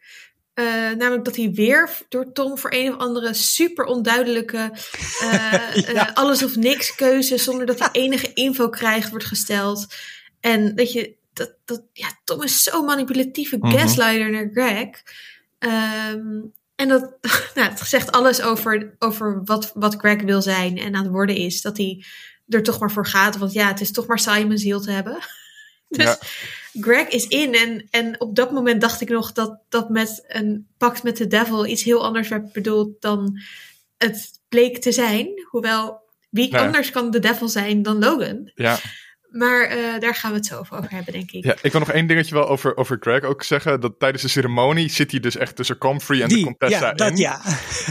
Speaker 1: Eh, namelijk dat hij weer door Tom voor een of andere super onduidelijke eh, eh, alles of niks keuze, zonder dat hij enige info krijgt, wordt gesteld. En dat je, dat, dat, ja, Tom is zo manipulatieve
Speaker 3: Mhm.
Speaker 1: gaslighter naar Greg. Ehm, En dat, nou, het zegt alles over, over wat, wat Greg wil zijn en aan het worden is. Dat hij er toch maar voor gaat. Want ja, het is toch maar saai om een ziel te hebben. Dus
Speaker 3: Ja.
Speaker 1: Greg is in. En, en op dat moment dacht ik nog dat dat met een pact met de devil iets heel anders werd bedoeld dan het bleek te zijn. Hoewel, wie anders kan de devil zijn dan Logan?
Speaker 3: Ja.
Speaker 1: Maar eh, daar gaan we het zo over hebben, denk ik.
Speaker 3: ja, ik wil nog één dingetje wel over, over Greg ook zeggen. Dat tijdens de ceremonie zit hij dus echt tussen Comfrey en de
Speaker 2: Die,
Speaker 3: Contessa
Speaker 2: ja, dat
Speaker 3: in.
Speaker 2: ja.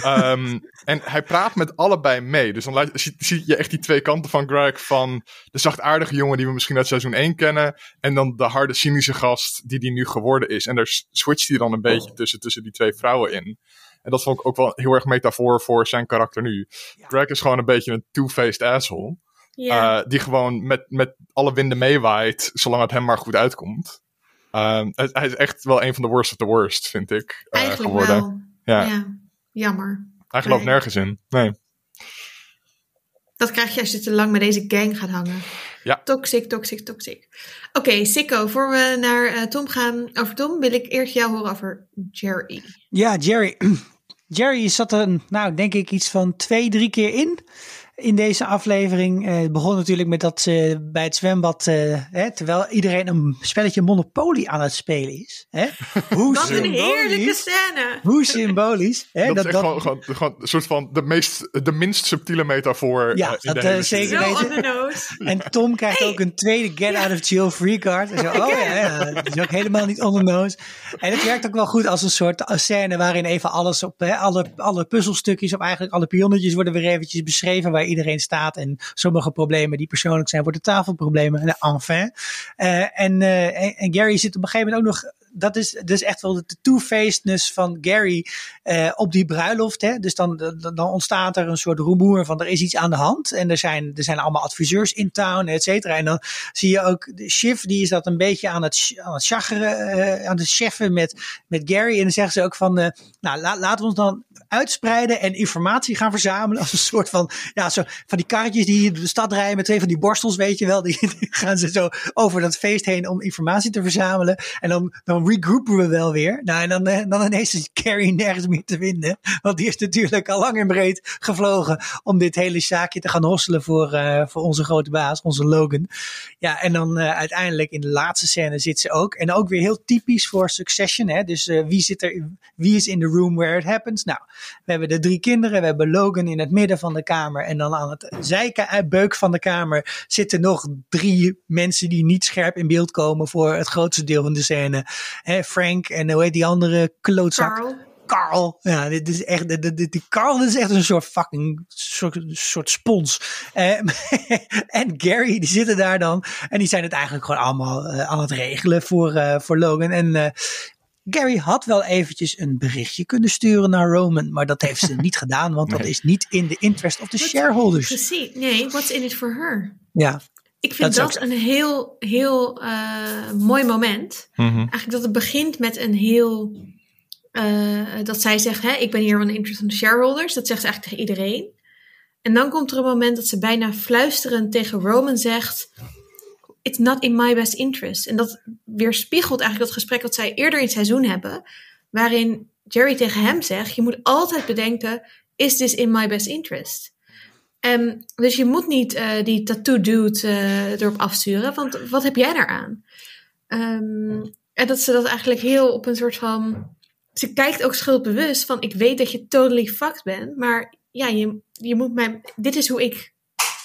Speaker 3: Ehm, en hij praat met allebei mee. Dus dan laat, zie, zie je echt die twee kanten van Greg. Van de zachtaardige jongen die we misschien uit seizoen 1 kennen. En dan de harde, cynische gast die die nu geworden is. En daar switcht hij dan een beetje tussen, tussen die twee vrouwen in. En dat vond ik ook wel heel erg metafoor voor zijn karakter nu. Greg is gewoon een beetje een two-faced asshole.
Speaker 1: Ja.
Speaker 3: eh, die gewoon met, met alle winden meewaait. Zolang het hem maar goed uitkomt. Ehm, hij, hij is echt wel een van de worst of the worst, vind ik. eh,
Speaker 1: Eigenlijk
Speaker 3: geworden.
Speaker 1: wel.
Speaker 3: Ja.
Speaker 1: Ja. Jammer.
Speaker 3: Hij gelooft
Speaker 1: Nee.
Speaker 3: nergens in. Nee.
Speaker 1: Dat krijg je als je te lang met deze gang gaat hangen.
Speaker 3: Ja.
Speaker 1: Toxic, toxic, toxic. Oké, Sikko, voor we naar eh, Tom gaan over Tom, wil ik eerst jou horen over Jerry.
Speaker 2: Ja, Jerry. Jerry zat er, nou, denk ik, iets van twee, drie keer in. In deze aflevering. Eh, begon natuurlijk met dat ze bij het zwembad, eh, hè, terwijl iedereen een spelletje Monopoly aan het spelen is. Hè? Hoe
Speaker 1: Wat een heerlijke scène!
Speaker 2: Hoe symbolisch. Hè?
Speaker 3: dat, is echt Gewoon, gewoon, gewoon een soort van de, meest, de minst subtiele metafoor.
Speaker 2: Ja,
Speaker 3: eh, in
Speaker 2: dat,
Speaker 3: de hele
Speaker 2: eh,
Speaker 3: serie.
Speaker 2: zeker
Speaker 1: Zo
Speaker 2: weten.
Speaker 1: on the nose.
Speaker 2: En Tom krijgt
Speaker 1: Hey.
Speaker 2: ook een tweede get out of jail free card. En zo, oh ja, ja, dat is ook helemaal niet on the nose. En het werkt ook wel goed als een soort scène waarin even alles op, hè, alle, alle puzzelstukjes of eigenlijk alle pionnetjes worden weer eventjes beschreven waar iedereen staat. En sommige problemen die persoonlijk zijn worden tafelproblemen. En enfin. Eh, en, eh, en, en Gary zit op een gegeven moment ook nog dat is dus echt wel de two-facedness van Gary eh, op die bruiloft. Hè? Dus dan, dan, ontstaat er een soort rumoer van er is iets aan de hand. En er zijn, er zijn allemaal adviseurs in town, et cetera. En dan zie je ook Shiv, die is dat een beetje aan het, aan het chageren, eh, aan het cheffen met, met Gary. En dan zeggen ze ook van, eh, nou la, laten we ons dan uitspreiden en informatie gaan verzamelen. Als een soort van, ja, zo, van die karretjes die door de stad rijden met twee van die borstels, weet je wel. Die, gaan ze zo over dat feest heen om informatie te verzamelen. En dan regroupen we wel weer. Nou, en dan, eh, dan ineens is Carrie nergens meer te vinden. Want die is natuurlijk al lang en breed gevlogen om dit hele zaakje te gaan hosselen voor, eh, voor onze grote baas, onze Logan. Ja, en dan eh, uiteindelijk in de laatste scène zit ze ook. En ook weer heel typisch voor Succession. Hè? Dus wie, zit er, wie is in the room where it happens? Nou, we hebben de drie kinderen. We hebben Logan in het midden van de kamer. En dan aan het zijbeuk van de kamer zitten nog drie mensen die niet scherp in beeld komen voor het grootste deel van de scène. Hè, Frank en hoe heet die andere klootzak?
Speaker 1: Carl.
Speaker 2: Carl. Ja, dit is echt, dit, dit, die Carl dit is echt een soort fucking soort, soort spons. Eh, en Gary, die zitten daar dan. En die zijn het eigenlijk gewoon allemaal eh, aan het regelen voor, eh, voor Logan. En eh, Gary had wel eventjes een berichtje kunnen sturen naar Roman. Maar dat heeft ze niet gedaan, want dat is niet in de interest of the shareholders.
Speaker 1: Precies. Nee, what's in it for her?
Speaker 2: Ja,
Speaker 1: Ik vind
Speaker 2: Dat
Speaker 1: dat, een heel, heel eh, mooi moment.
Speaker 3: Mhm.
Speaker 1: Eigenlijk dat het begint met een heel... eh, dat zij zegt, hè, ik ben hier van de interest van de shareholders. Dat zegt ze eigenlijk tegen iedereen. En dan komt er een moment dat ze bijna fluisterend tegen Roman zegt... It's not in my best interest. En dat weerspiegelt eigenlijk dat gesprek wat zij eerder in het seizoen hebben. Waarin Jerry tegen hem zegt, je moet altijd bedenken... Is this in my best interest? Ehm, dus je moet niet eh, die tattoo dude eh, erop afsturen, want wat heb jij daaraan? Ehm, en dat ze dat eigenlijk heel op een soort van. Ze kijkt ook schuldbewust van: ik weet dat je totally fucked bent, maar ja, je, je moet mij. Dit is hoe ik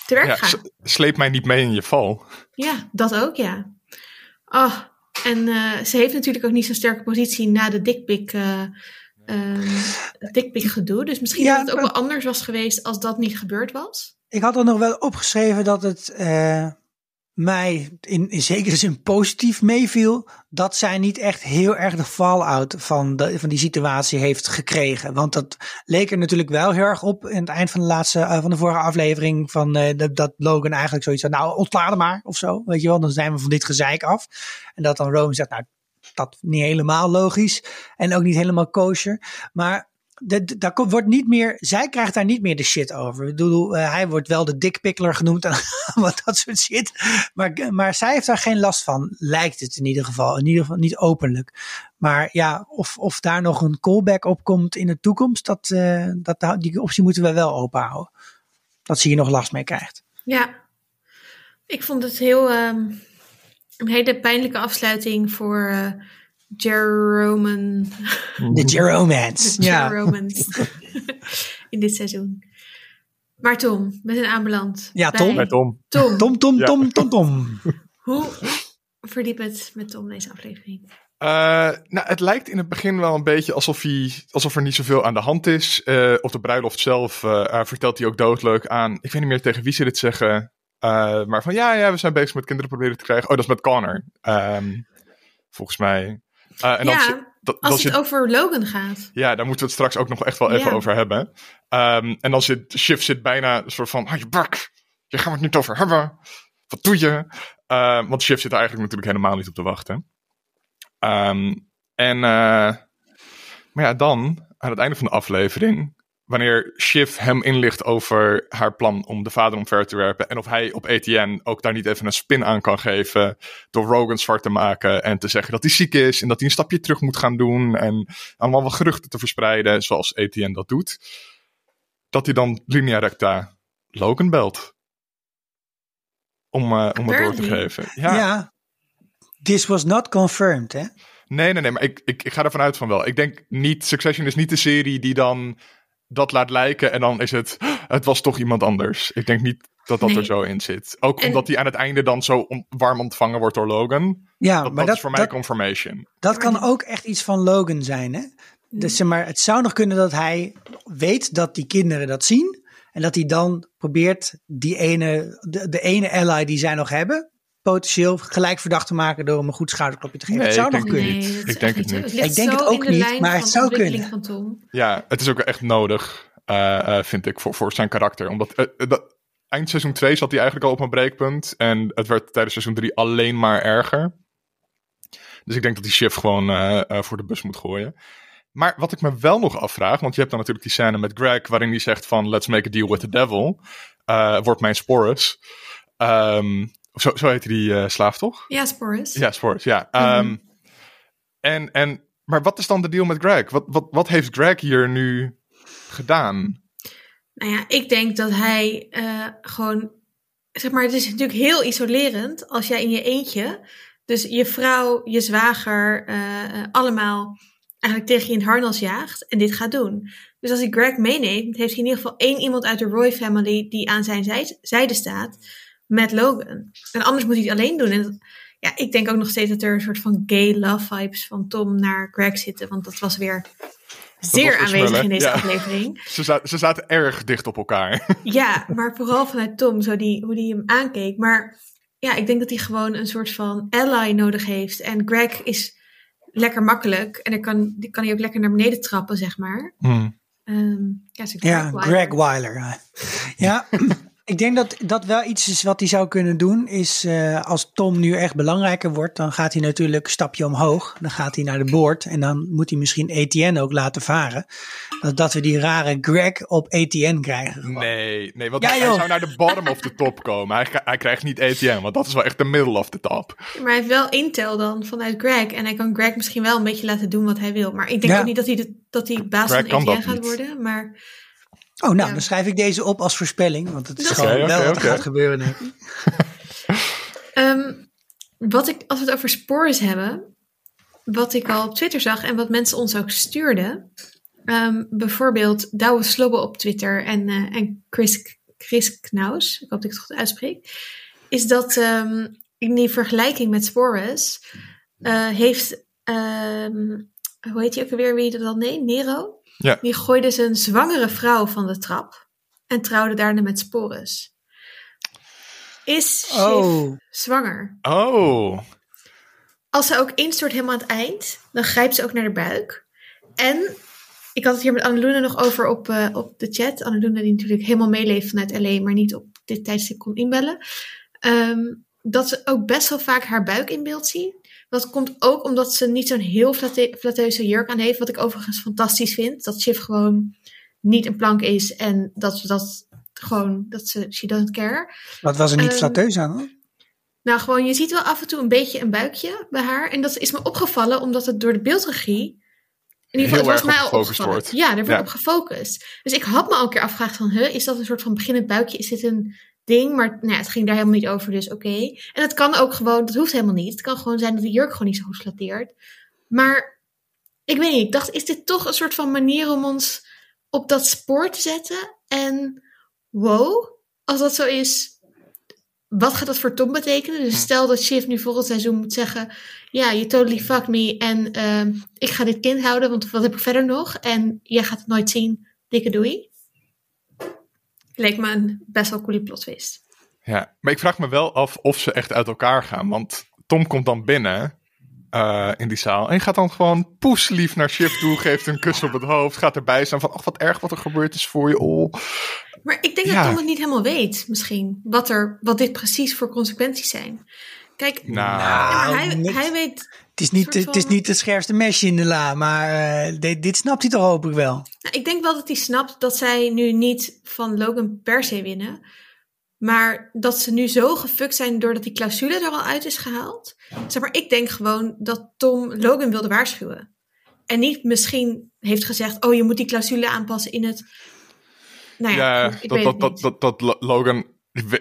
Speaker 1: te werk
Speaker 3: Ja,
Speaker 1: ga.
Speaker 3: sleep mij niet mee in je val.
Speaker 1: Ja, dat ook, ja. Oh, en eh, ze heeft natuurlijk ook niet zo'n sterke positie na de dikpik. Dikpik gedoe. Dus misschien
Speaker 2: Ja,
Speaker 1: dat het ook wel anders was geweest als dat niet gebeurd was.
Speaker 2: ik had er nog wel opgeschreven dat het eh, mij in, in zekere zin positief meeviel. Dat zij niet echt heel erg de fallout van, de, van die situatie heeft gekregen. Want dat leek er natuurlijk wel heel erg op in het eind van de laatste eh, van de vorige aflevering. Van, eh, dat, dat Logan eigenlijk zoiets had. Nou, ontlaat hem maar of zo. Weet je wel, dan zijn we van dit gezeik af. En dat dan Roman zegt, nou, dat niet helemaal logisch. En ook niet helemaal kosher. Maar daar wordt niet meer, zij krijgt daar niet meer de shit over. Ik bedoel, eh, hij wordt wel de dickpickler genoemd en wat dat soort shit. Maar, maar zij heeft daar geen last van, lijkt het in ieder geval. In ieder geval niet openlijk. Maar ja, of, of daar nog een callback op komt in de toekomst, dat, eh, dat, die optie moeten we wel openhouden. Dat ze hier nog last mee krijgt.
Speaker 1: Ja, ik vond het heel ehm, een hele pijnlijke afsluiting voor eh Jeroman.
Speaker 2: De Jeromance.
Speaker 1: De
Speaker 2: Ja.
Speaker 1: Jeromans in dit seizoen. Maar Tom, we zijn aanbeland.
Speaker 2: Ja,
Speaker 1: bij
Speaker 2: Tom.
Speaker 3: Met Tom.
Speaker 1: Tom.
Speaker 2: Tom, tom,
Speaker 3: Ja.
Speaker 2: tom, tom, tom.
Speaker 1: Hoe verdiep het met Tom deze aflevering?
Speaker 3: Eh, nou, het lijkt in het begin wel een beetje alsof, hij, alsof er niet zoveel aan de hand is. Eh, op de bruiloft zelf vertelt hij ook doodleuk aan. Ik weet niet meer tegen wie ze dit zeggen. Eh, maar van ja, ja, we zijn bezig met kinderen proberen te krijgen. Oh, dat is met Connor. Ehm, volgens mij. Eh, en
Speaker 1: ja,
Speaker 3: dat,
Speaker 1: als
Speaker 3: zit,
Speaker 1: het over Logan gaat.
Speaker 3: Ja, daar moeten we het straks ook nog echt wel even
Speaker 1: Ja.
Speaker 3: over hebben. Ehm, en dan zit Shiv zit bijna een soort van, hou je bak, je gaat het niet over hebben. Wat doe je? Ehm, want Shiv zit er eigenlijk natuurlijk helemaal niet op te wachten. Ehm, en, eh, maar ja, dan, aan het einde van de aflevering, wanneer Shiv hem inlicht over haar plan om de vader omver te werpen. En of hij op ETN ook daar niet even een spin aan kan geven. Door Rogan zwart te maken en te zeggen dat hij ziek is. En dat hij een stapje terug moet gaan doen. En allemaal wat geruchten te verspreiden, zoals ETN dat doet. Dat hij dan linea recta Logan belt. Om, eh, om het door te geven.
Speaker 2: Ja.
Speaker 3: Ja.
Speaker 2: This was not confirmed, hè?
Speaker 3: Nee, nee, nee, maar ik, ik, ik ga ervan uit van wel. Ik denk niet, Succession is niet de serie die dan dat laat lijken en dan is het, het was toch iemand anders. Ik denk niet dat dat
Speaker 1: Nee.
Speaker 3: er zo in zit. Ook
Speaker 1: En-
Speaker 3: omdat hij aan het einde dan zo on- warm ontvangen wordt door Logan.
Speaker 2: Ja,
Speaker 3: Dat,
Speaker 2: maar
Speaker 3: dat,
Speaker 2: dat,
Speaker 3: is voor mij
Speaker 2: dat,
Speaker 3: confirmation.
Speaker 2: dat kan ook echt iets van Logan zijn, hè? Dus zeg maar, het zou nog kunnen dat hij weet dat die kinderen dat zien. En dat hij dan probeert die ene, de, de ene ally die zij nog hebben, potentieel gelijk verdacht te maken door hem een goed schouderklopje te geven.
Speaker 3: Nee,
Speaker 2: het zou nog kunnen.
Speaker 1: Nee,
Speaker 3: Ik denk het
Speaker 1: niet.
Speaker 2: Ik denk het ook
Speaker 1: in de
Speaker 2: niet,
Speaker 1: lijn
Speaker 2: maar
Speaker 1: van
Speaker 2: het
Speaker 1: de
Speaker 2: zou kunnen.
Speaker 1: van Tom.
Speaker 3: Ja, het is ook echt nodig, eh, eh, vind ik, voor, voor zijn karakter. Omdat eh, dat, eind seizoen 2 zat hij eigenlijk al op een breekpunt. En het werd tijdens seizoen 3 alleen maar erger. Dus ik denk dat die Shift gewoon eh, eh, voor de bus moet gooien. Maar wat ik me wel nog afvraag, want je hebt dan natuurlijk die scène met Greg, waarin hij zegt van let's make a deal with the devil. Eh, wordt mijn Sporus. Ehm, zo, zo heette die eh, slaaf toch?
Speaker 1: Ja, Sporus.
Speaker 3: Ja, Sporus, ja. Ehm,
Speaker 1: Mhm.
Speaker 3: en, en, maar wat is dan de deal met Greg? Wat, wat, wat heeft Greg hier nu gedaan?
Speaker 1: Nou ja, ik denk dat hij eh, gewoon, zeg maar, het is natuurlijk heel isolerend als jij in je eentje, dus je vrouw, je zwager, eh, allemaal eigenlijk tegen je in het harnas jaagt en dit gaat doen. Dus als hij Greg meeneemt, heeft hij in ieder geval één iemand uit de Roy family die aan zijn zij- zijde staat met Logan. En anders moet hij het alleen doen. En dat- ja, ik denk ook nog steeds dat er een soort van gay love vibes van Tom naar Greg zitten, want dat was weer zeer aanwezig in deze
Speaker 3: ja.
Speaker 1: aflevering.
Speaker 3: Ze, za- ze zaten erg dicht op elkaar.
Speaker 1: Ja, maar vooral vanuit Tom, zo die, hoe die hem aankeek. Maar ja, ik denk dat hij gewoon een soort van ally nodig heeft. En Greg is lekker makkelijk. En dan kan, die kan hij ook lekker naar beneden trappen, zeg maar.
Speaker 3: Hmm.
Speaker 1: Ehm, ja,
Speaker 2: Ja,
Speaker 1: Weiler.
Speaker 2: Greg Weiler. ja. Ik denk dat dat wel iets is wat hij zou kunnen doen. Is eh, als Tom nu echt belangrijker wordt, dan gaat hij natuurlijk een stapje omhoog. Dan gaat hij naar de boord en dan moet hij misschien ETN ook laten varen. Dat, dat we die rare Greg op ETN krijgen. gewoon.
Speaker 3: Nee, nee, want
Speaker 2: Ja,
Speaker 3: hij
Speaker 2: joh.
Speaker 3: zou naar de bottom of the top komen. Hij, hij krijgt niet ETN, want dat is wel echt de middle of the top.
Speaker 1: Maar hij heeft wel intel dan vanuit Greg. En hij kan Greg misschien wel een beetje laten doen wat hij wil. Maar ik denk
Speaker 2: Ja.
Speaker 1: ook niet dat hij, de, dat hij baas
Speaker 3: Greg
Speaker 1: van gaat
Speaker 3: niet.
Speaker 1: worden. Maar
Speaker 2: Oh, nou,
Speaker 1: Ja.
Speaker 2: dan schrijf ik deze op als voorspelling. Want het is gewoon wel wat er
Speaker 3: oké.
Speaker 2: gaat gebeuren. denk ik.
Speaker 1: Ehm, wat ik, als we het over spores hebben, wat ik al op Twitter zag en wat mensen ons ook stuurden, ehm, bijvoorbeeld Douwe Slobbe op Twitter en, eh, en Chris, Chris Knaus, ik hoop dat ik het goed uitspreek, is dat ehm, in die vergelijking met spores eh, heeft, ehm, hoe heet hij ook alweer, wie dat dan nee, Nero?
Speaker 3: Ja.
Speaker 1: Die gooide zijn zwangere vrouw van de trap en trouwde daarna met spores. Is Shiv
Speaker 2: Oh,
Speaker 1: zwanger?
Speaker 3: Oh,
Speaker 1: Als ze ook instort helemaal aan het eind, dan grijpt ze ook naar de buik. En ik had het hier met Anneluna nog over op, eh, op de chat. Anneluna die natuurlijk helemaal meeleeft vanuit LA, maar niet op dit tijdstip kon inbellen. Ehm, dat ze ook best wel vaak haar buik in beeld zien. Dat komt ook omdat ze niet zo'n heel flate- flatteuze jurk aan heeft. Wat ik overigens fantastisch vind. Dat Shiv gewoon niet een plank is. En dat ze dat gewoon, dat ze, she doesn't care.
Speaker 2: Wat was er niet flatteus aan? hoor?
Speaker 1: Nou, gewoon, je ziet wel af en toe een beetje een buikje bij haar. En dat is me opgevallen omdat het door de beeldregie. In ieder geval,
Speaker 3: Heel
Speaker 1: het was mij
Speaker 3: op
Speaker 1: al opgevallen.
Speaker 3: wordt.
Speaker 1: Ja, daar wordt
Speaker 3: Ja.
Speaker 1: op gefocust. Dus ik had me al een keer afgevraagd van, huh, is dat een soort van beginnend buikje? Is dit een ding? Maar nou, ja, het ging daar helemaal niet over, dus oké. En het kan ook gewoon, dat hoeft helemaal niet. Het kan gewoon zijn dat de jurk gewoon niet zo goed flatteert. Maar ik weet niet, ik dacht, is dit toch een soort van manier om ons op dat spoor te zetten? En wow, als dat zo is, wat gaat dat voor Tom betekenen? Dus
Speaker 3: Hm.
Speaker 1: stel dat Shiv nu volgend seizoen moet zeggen: Ja, je totally fucked me. En ehm, ik ga dit kind houden, want wat heb ik verder nog? En jij gaat het nooit zien. Dikke doei. Leek me een best wel coole plot twist.
Speaker 3: Ja, maar ik vraag me wel af of ze echt uit elkaar gaan. Want Tom komt dan binnen eh, in die zaal en gaat dan gewoon poeslief naar Shiv toe, geeft een kus op het hoofd, gaat erbij staan van, ach wat erg wat er gebeurd is voor je, oh.
Speaker 1: Maar ik denk
Speaker 3: Ja.
Speaker 1: dat Tom het niet helemaal weet, misschien. Wat, er, wat dit precies voor consequenties zijn. Kijk,
Speaker 3: Nou,
Speaker 1: hij,
Speaker 2: net-
Speaker 1: hij weet.
Speaker 2: Het is niet, het is niet het scherpste mesje in de la, maar eh, dit, dit snapt hij toch hopelijk wel.
Speaker 1: Nou, ik denk wel dat hij snapt dat zij nu niet van Logan per se winnen. Maar dat ze nu zo gefukt zijn doordat die clausule er al uit is gehaald. Zeg maar, ik denk gewoon dat Tom Logan wilde waarschuwen. En niet misschien heeft gezegd: Oh, je moet die clausule aanpassen in het. Nou ja,
Speaker 3: ja,
Speaker 1: goed, ik
Speaker 3: dat,
Speaker 1: weet
Speaker 3: dat,
Speaker 1: het
Speaker 3: dat,
Speaker 1: niet.
Speaker 3: dat, dat Lo- Logan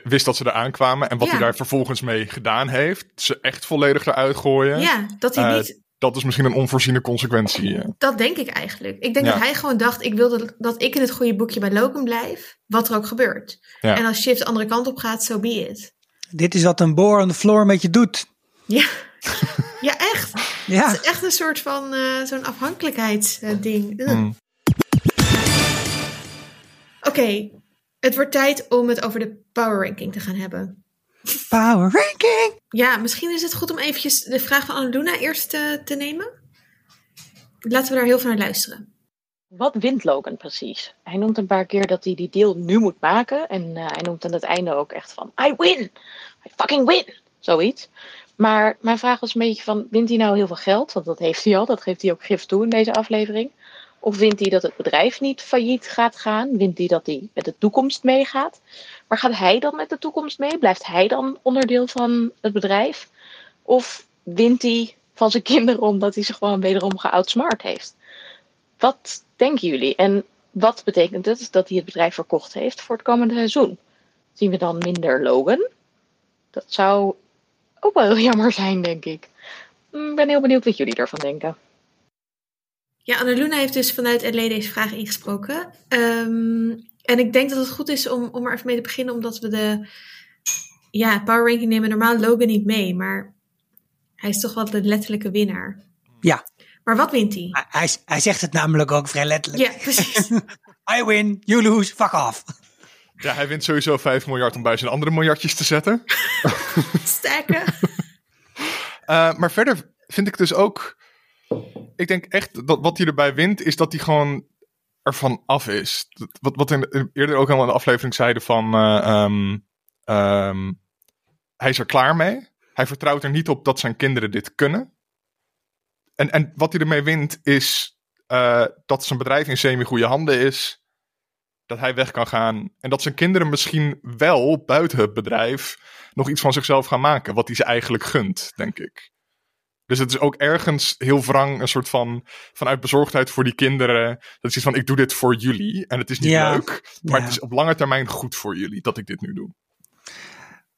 Speaker 3: wist dat ze eraan kwamen en wat
Speaker 1: Ja.
Speaker 3: hij daar vervolgens mee gedaan heeft, ze echt volledig eruit gooien,
Speaker 1: Ja, dat hij
Speaker 3: Eh,
Speaker 1: niet.
Speaker 3: dat is misschien een onvoorziene consequentie. eh.
Speaker 1: Dat denk ik eigenlijk. Ik denk
Speaker 3: Ja.
Speaker 1: dat hij gewoon dacht: Ik wil dat, dat ik in het goede boekje bij Logan blijf. Wat er ook gebeurt.
Speaker 3: Ja.
Speaker 1: En als Shift de andere kant op gaat, so be it.
Speaker 2: Dit is wat een boor on the floor met je doet.
Speaker 1: Ja, ja echt.
Speaker 2: Ja,
Speaker 1: Het is echt een soort van eh, zo'n afhankelijkheidsding.
Speaker 3: Mm.
Speaker 1: Oké, het wordt tijd om het over de power ranking te gaan hebben.
Speaker 2: power ranking.
Speaker 1: Ja, misschien is het goed om eventjes de vraag van Annaluna eerst eh, te nemen. Laten we daar heel veel naar luisteren.
Speaker 4: Wat wint Logan precies? Hij noemt een paar keer dat hij die deal nu moet maken. En eh, hij noemt aan het einde ook echt van: I win! I fucking win! Zoiets. Maar mijn vraag was een beetje van: wint hij nou heel veel geld? Want dat heeft hij al, dat geeft hij ook gif toe in deze aflevering. Of wint hij dat het bedrijf niet failliet gaat gaan? Wint hij dat hij met de toekomst meegaat? Maar gaat hij dan met de toekomst mee? Blijft hij dan onderdeel van het bedrijf? Of wint hij van zijn kinderen omdat hij ze gewoon wederom geoutsmart heeft? Wat denken jullie? En wat betekent het dat hij het bedrijf verkocht heeft voor het komende seizoen? Zien we dan minder Logan? Dat zou ook wel heel jammer zijn, denk ik. Ik ben heel benieuwd wat jullie ervan denken.
Speaker 1: Ja, Annaluna heeft dus vanuit LA deze vraag ingesproken. Ehm, en ik denk dat het goed is om, om er even mee te beginnen, omdat we de ja, power ranking nemen normaal Logan niet mee, maar hij is toch wel de letterlijke winnaar.
Speaker 2: Ja.
Speaker 1: Maar wat wint hij?
Speaker 2: Hij- Hij, zegt het namelijk ook vrij letterlijk.
Speaker 1: Ja, precies.
Speaker 2: I win, you lose, fuck off.
Speaker 3: Ja, hij wint sowieso 5 miljard om bij zijn andere miljardjes te zetten.
Speaker 1: Staken.
Speaker 3: Eh, maar verder vind ik dus ook. Ik denk echt dat wat hij erbij wint, is dat hij gewoon ervan af is. Wat, wat in, eerder ook al in de aflevering zeiden van. eh, ehm, ehm, hij is er klaar mee. Hij vertrouwt er niet op dat zijn kinderen dit kunnen. En, en wat hij ermee wint, is eh, dat zijn bedrijf in semi-goede handen is. Dat hij weg kan gaan. En dat zijn kinderen misschien wel buiten het bedrijf nog iets van zichzelf gaan maken. Wat hij ze eigenlijk gunt, denk ik. Dus het is ook ergens heel wrang een soort van vanuit bezorgdheid voor die kinderen. Dat is iets van ik doe dit voor jullie. En het is niet
Speaker 2: Ja.
Speaker 3: leuk. Maar
Speaker 2: Ja.
Speaker 3: het is op lange termijn goed voor jullie dat ik dit nu doe.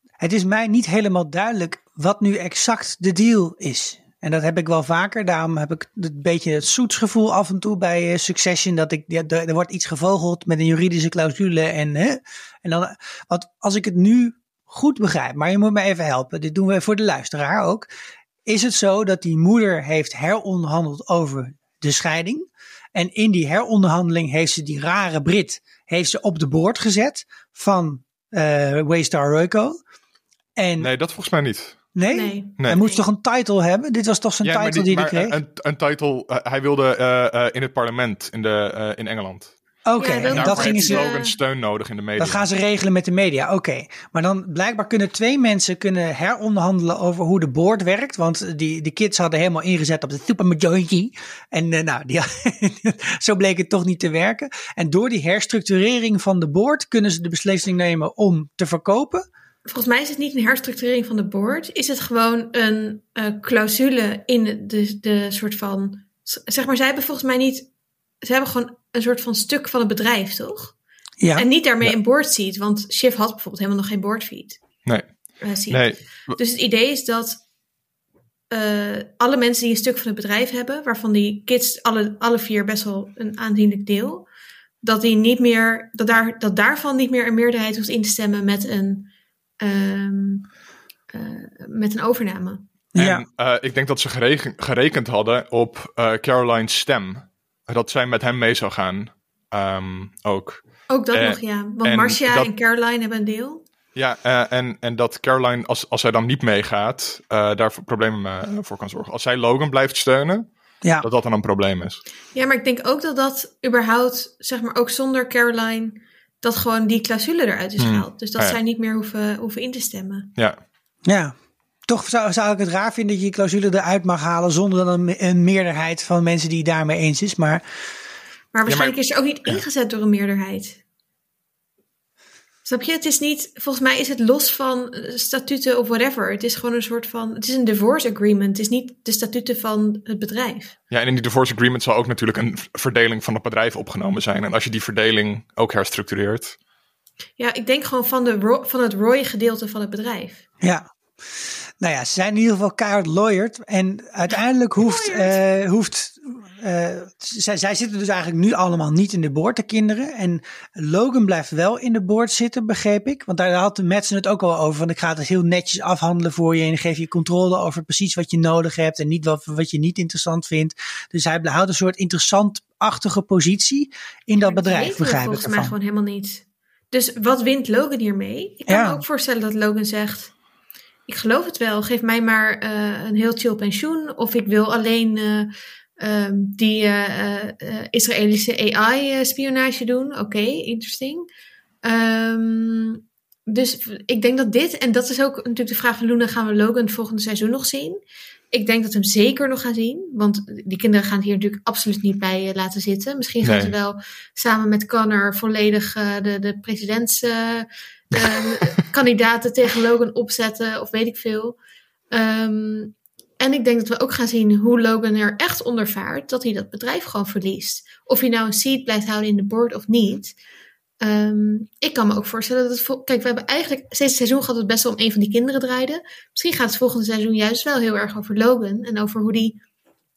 Speaker 2: Het is mij niet helemaal duidelijk wat nu exact de deal is. En dat heb ik wel vaker. Daarom heb ik een beetje het zoetsgevoel af en toe bij eh, Succession. Dat ik, ja, er, wordt iets gevogeld met een juridische clausule. En, hè, en dan, wat, als ik het nu goed begrijp, maar je moet me even helpen. Dit doen we voor de luisteraar ook. Is het zo dat die moeder heeft heronderhandeld over de scheiding? En in die heronderhandeling heeft ze die rare Brit heeft ze op de boord gezet van eh Waystar Royco. En
Speaker 3: Nee, dat volgens mij niet.
Speaker 2: Nee?
Speaker 1: Nee.
Speaker 3: Nee.
Speaker 2: Hij moest toch een title hebben? Dit was toch zijn title die, hij
Speaker 3: maar
Speaker 2: kreeg?
Speaker 3: Een, een title, eh, hij wilde eh, eh, in het parlement in, de, eh, in Engeland.
Speaker 2: Oké,
Speaker 1: Ja,
Speaker 2: en
Speaker 1: dat-
Speaker 2: gingen ze.
Speaker 3: Logan steun nodig in de media.
Speaker 2: Dat gaan ze regelen met de media. Oké. Maar dan blijkbaar kunnen twee mensen kunnen heronderhandelen over hoe de board werkt. Want die, de kids hadden helemaal ingezet op de supermajority. En eh, nou, die, zo bleek het toch niet te werken. En door die herstructurering van de board kunnen ze de beslissing nemen om te verkopen.
Speaker 1: Volgens mij is het niet een herstructurering van de board. Is het gewoon een eh, clausule in de, de soort van. Zeg maar, zij hebben volgens mij niet. Ze hebben gewoon een soort van stuk van het bedrijf, toch?
Speaker 2: Ja.
Speaker 1: En niet daarmee
Speaker 3: Ja.
Speaker 1: een board seat. Want Shiv had bijvoorbeeld helemaal nog geen board feed.
Speaker 3: Nee,
Speaker 1: eh,
Speaker 3: nee.
Speaker 1: Dus het idee is dat eh, alle mensen die een stuk van het bedrijf hebben, waarvan die kids alle, alle vier best wel een aanzienlijk deel, dat die niet meer, dat, daar, dat daarvan niet meer een meerderheid hoeft in te stemmen met een, ehm, eh, met een overname.
Speaker 2: ja.
Speaker 3: En eh, ik denk dat ze gereken- gerekend hadden op eh Caroline's stem. Dat zij met hem mee zou gaan. Ehm, ook.
Speaker 1: Ook dat
Speaker 3: Eh,
Speaker 1: nog, ja. Want
Speaker 3: en
Speaker 1: Marcia
Speaker 3: dat-
Speaker 1: en Caroline hebben een deel.
Speaker 3: Ja, eh, en, en dat Caroline, als, als zij dan niet meegaat, eh, daar voor problemen eh, voor kan zorgen. Als zij Logan blijft steunen,
Speaker 2: ja.
Speaker 3: dat dat dan een probleem is.
Speaker 1: Ja, maar ik denk ook dat dat überhaupt, zeg maar ook zonder Caroline, dat gewoon die clausule eruit is
Speaker 3: Hmm.
Speaker 1: gehaald. Dus dat
Speaker 3: Ah, ja.
Speaker 1: zij niet meer hoeven, hoeven in te stemmen.
Speaker 3: Ja,
Speaker 2: Ja. Toch zou, zou ik het raar vinden dat je die clausule eruit mag halen zonder dan een, een meerderheid van mensen die het daarmee eens is. Maar
Speaker 1: Maar waarschijnlijk
Speaker 3: maar-
Speaker 1: is er ook niet ingezet door een meerderheid. Snap je? Het is niet, volgens mij is het los van eh, statuten of whatever. Het is gewoon een soort van, het is een divorce agreement. Het is niet de statuten van het bedrijf.
Speaker 3: ja, en in die divorce agreement zal ook natuurlijk een verdeling van het bedrijf opgenomen zijn. En als je die verdeling ook herstructureert.
Speaker 1: Ja, ik denk gewoon van, de, ro- van het Roy gedeelte van het bedrijf.
Speaker 2: Ja. Nou ja, ze zijn in ieder geval keihard lawyered. En uiteindelijk hoeft. eh, hoeft eh, zij, zij zitten dus eigenlijk nu allemaal niet in de board, de kinderen. En Logan blijft wel in de board zitten, begreep ik. Want daar had de Madsen het ook al over. Van ik ga het heel netjes afhandelen voor je. En geef je controle over precies wat je nodig hebt. En niet wat, wat je niet interessant vindt. Dus hij houdt een soort interessant-achtige positie in dat bedrijf, begrijp ik
Speaker 1: volgens mij gewoon helemaal niet. Dus wat wint Logan hiermee? Ik kan
Speaker 2: Ja.
Speaker 1: me ook voorstellen dat Logan zegt... Ik geloof het wel, geef mij maar eh, een heel chill pensioen. Of ik wil alleen eh, ehm, die eh, Israëlische AI-spionage doen. Oké, interesting. Ehm, dus ik denk dat dit, en dat is ook natuurlijk de vraag van Luna, gaan we Logan volgende seizoen nog zien? Ik denk dat we hem zeker nog gaan zien. Want die kinderen gaan het hier natuurlijk absoluut niet bij eh, laten zitten. Misschien gaan
Speaker 3: Nee.
Speaker 1: ze wel samen met Connor volledig eh, de, de presidentskandidaten tegen Logan opzetten. Of weet ik veel. Ehm, en ik denk dat we ook gaan zien hoe Logan er echt onder vaart. Dat hij dat bedrijf gewoon verliest. Of hij nou een seat blijft houden in de board of niet. Ehm, ik kan me ook voorstellen dat het... Kijk, we hebben eigenlijk steeds het seizoen gehad dat het best wel om een van die kinderen draaide. Misschien gaat het volgende seizoen juist wel heel erg over Logan. En over hoe die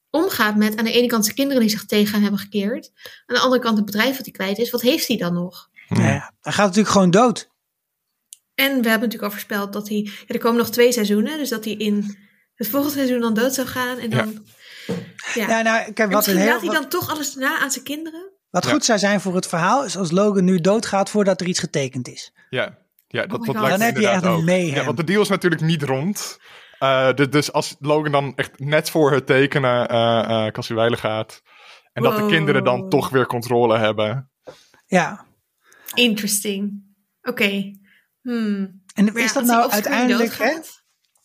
Speaker 1: omgaat met aan de ene kant zijn kinderen die zich tegen hem hebben gekeerd. Aan de andere kant het bedrijf wat hij kwijt is. Wat heeft hij dan nog?
Speaker 2: Nou ja, hij gaat natuurlijk gewoon dood.
Speaker 1: En we hebben natuurlijk al voorspeld dat hij... Ja, er komen nog twee seizoenen. Dus dat hij in het volgende seizoen dan dood zou gaan. En dan... Ja.
Speaker 2: Ja, nou, kijk,
Speaker 1: En
Speaker 2: wat, een
Speaker 1: misschien
Speaker 2: heel,
Speaker 1: laat hij
Speaker 2: wat,
Speaker 1: dan toch alles na aan zijn kinderen.
Speaker 2: Wat
Speaker 3: Ja.
Speaker 2: goed zou zijn voor het verhaal is als Logan nu doodgaat voordat er iets getekend is.
Speaker 3: Ja, ja dat,
Speaker 1: my
Speaker 3: dat lijkt
Speaker 2: Dan
Speaker 3: me
Speaker 2: heb je
Speaker 3: inderdaad
Speaker 2: echt een
Speaker 3: ook.
Speaker 2: mayhem.
Speaker 3: Ja, want de deal is natuurlijk niet rond. Eh, dus, dus als Logan dan echt net voor het tekenen eh eh Cassie gaat. En dat de kinderen dan toch weer controle hebben.
Speaker 2: Ja.
Speaker 1: Interesting. Oké. Hmm.
Speaker 2: En
Speaker 1: ja,
Speaker 2: is dat nou uiteindelijk,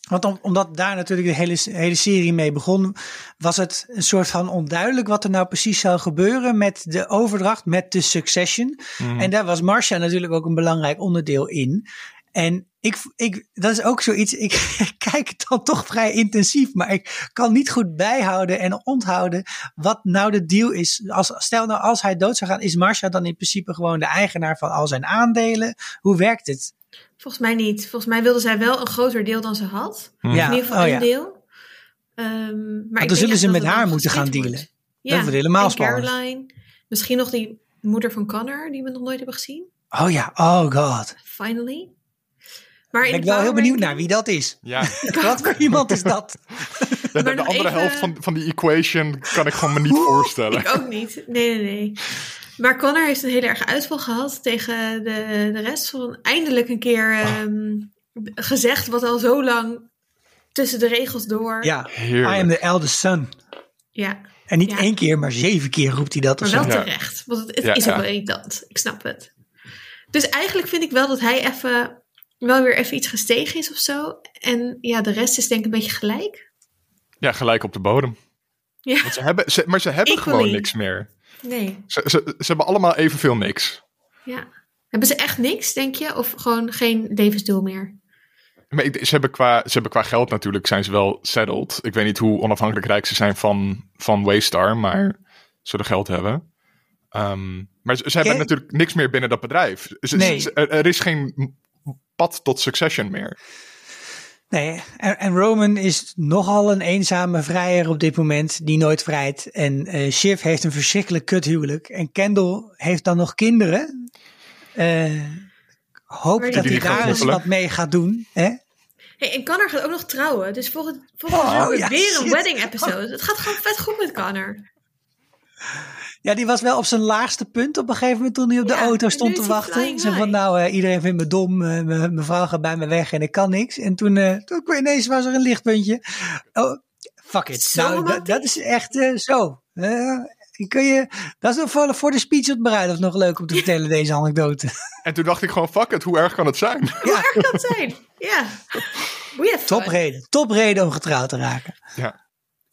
Speaker 2: Want om, omdat daar natuurlijk de hele, hele serie mee begon, was het een soort van onduidelijk wat er nou precies zou gebeuren met de overdracht, met de succession.
Speaker 3: Mhm.
Speaker 2: En daar was Marcia natuurlijk ook een belangrijk onderdeel in. En ik, ik, dat is ook zoiets, ik kijk het dan toch vrij intensief, maar ik kan niet goed bijhouden en onthouden wat nou de deal is. Als, stel nou, als hij dood zou gaan, is Marcia dan in principe gewoon de eigenaar van al zijn aandelen? Hoe werkt het?
Speaker 1: Volgens mij niet. Volgens mij wilde zij wel een groter deel dan ze had.
Speaker 3: Mhm.
Speaker 2: Ja,
Speaker 1: In ieder geval
Speaker 2: oh
Speaker 1: een
Speaker 2: ja.
Speaker 1: deel. Ehm, maar
Speaker 2: dan zullen ze met haar moeten gaan dealen.
Speaker 1: wordt.
Speaker 2: Dat wordt helemaal
Speaker 1: en
Speaker 2: spannend.
Speaker 1: Caroline. Misschien nog die moeder van Connor, die we nog nooit hebben gezien.
Speaker 2: Oh ja, oh god.
Speaker 1: Finally. Maar
Speaker 2: Ben ik
Speaker 1: de
Speaker 2: wel heel benieuwd naar wie dat is.
Speaker 3: Ja,
Speaker 2: Wat voor iemand is dat?
Speaker 3: de, andere
Speaker 1: even-
Speaker 3: helft van, van die equation kan ik gewoon me niet voorstellen.
Speaker 1: Ik ook niet. Nee, nee, nee. Maar Connor heeft een hele erg uitval gehad tegen de, de rest. Van eindelijk een keer ehm, gezegd wat al zo lang tussen de regels door.
Speaker 2: Ja, I am the eldest son.
Speaker 1: Ja.
Speaker 2: En niet
Speaker 1: Ja.
Speaker 2: één keer, maar zeven keer roept hij dat.
Speaker 1: Maar wel
Speaker 3: Ja.
Speaker 1: terecht. Want het, het
Speaker 3: Ja,
Speaker 1: is ook wel irritant. Ik snap het. Dus eigenlijk vind ik wel dat hij even, wel weer even iets gestegen is of zo. En ja, de rest is denk ik een beetje gelijk.
Speaker 3: Ja, gelijk op de bodem.
Speaker 1: Ja,
Speaker 3: Want ze hebben, ze, maar ze hebben
Speaker 1: Equally.
Speaker 3: gewoon niks meer.
Speaker 1: Nee.
Speaker 3: Ze, ze, ze hebben allemaal evenveel niks.
Speaker 1: Ja. Hebben ze echt niks, denk je? Of gewoon geen levensdoel meer?
Speaker 3: Maar ze, hebben qua, ze hebben qua geld natuurlijk, zijn ze wel settled. Ik weet niet hoe onafhankelijk rijk ze zijn van, van Waystar, maar ze zullen geld hebben. Ehm, maar ze, ze hebben natuurlijk niks meer binnen dat bedrijf. Ze-
Speaker 2: Nee.
Speaker 3: ze- er, er is geen pad tot succession meer.
Speaker 2: Nee, en, en Roman is nogal een eenzame vrijer op dit moment, die nooit vrijt. En eh Shiv heeft een verschrikkelijk kuthuwelijk. En Kendall heeft dan nog kinderen. Eh hoop dat
Speaker 1: die
Speaker 2: hij daar eens wat mee gaat doen. Hè?
Speaker 1: Hey, en Connor gaat ook nog trouwen. Dus volgend, volgend
Speaker 2: Oh, ja,
Speaker 1: weer een wedding episode. Het gaat gewoon vet goed met Connor.
Speaker 2: Ja, die was wel op zijn laagste punt op een gegeven moment toen hij op de
Speaker 1: Ja,
Speaker 2: auto stond te wachten. Zo van, nou, eh, iedereen vindt me dom, eh, me- mijn vrouw gaat bij me weg en ik kan niks. En toen, eh toen ineens was er een lichtpuntje. Oh, fuck it.
Speaker 1: Zo
Speaker 2: nou, dat, is echt eh, zo. Eh, kun je, dat is nog voor, voor de speech op bruiloft nog leuk om te vertellen, deze anekdote.
Speaker 3: En toen dacht ik gewoon, fuck it, hoe erg kan het zijn?
Speaker 1: Hoe erg kan het zijn? Ja. We have fun.
Speaker 2: Top reden. Top reden om getrouwd te raken.
Speaker 3: ja.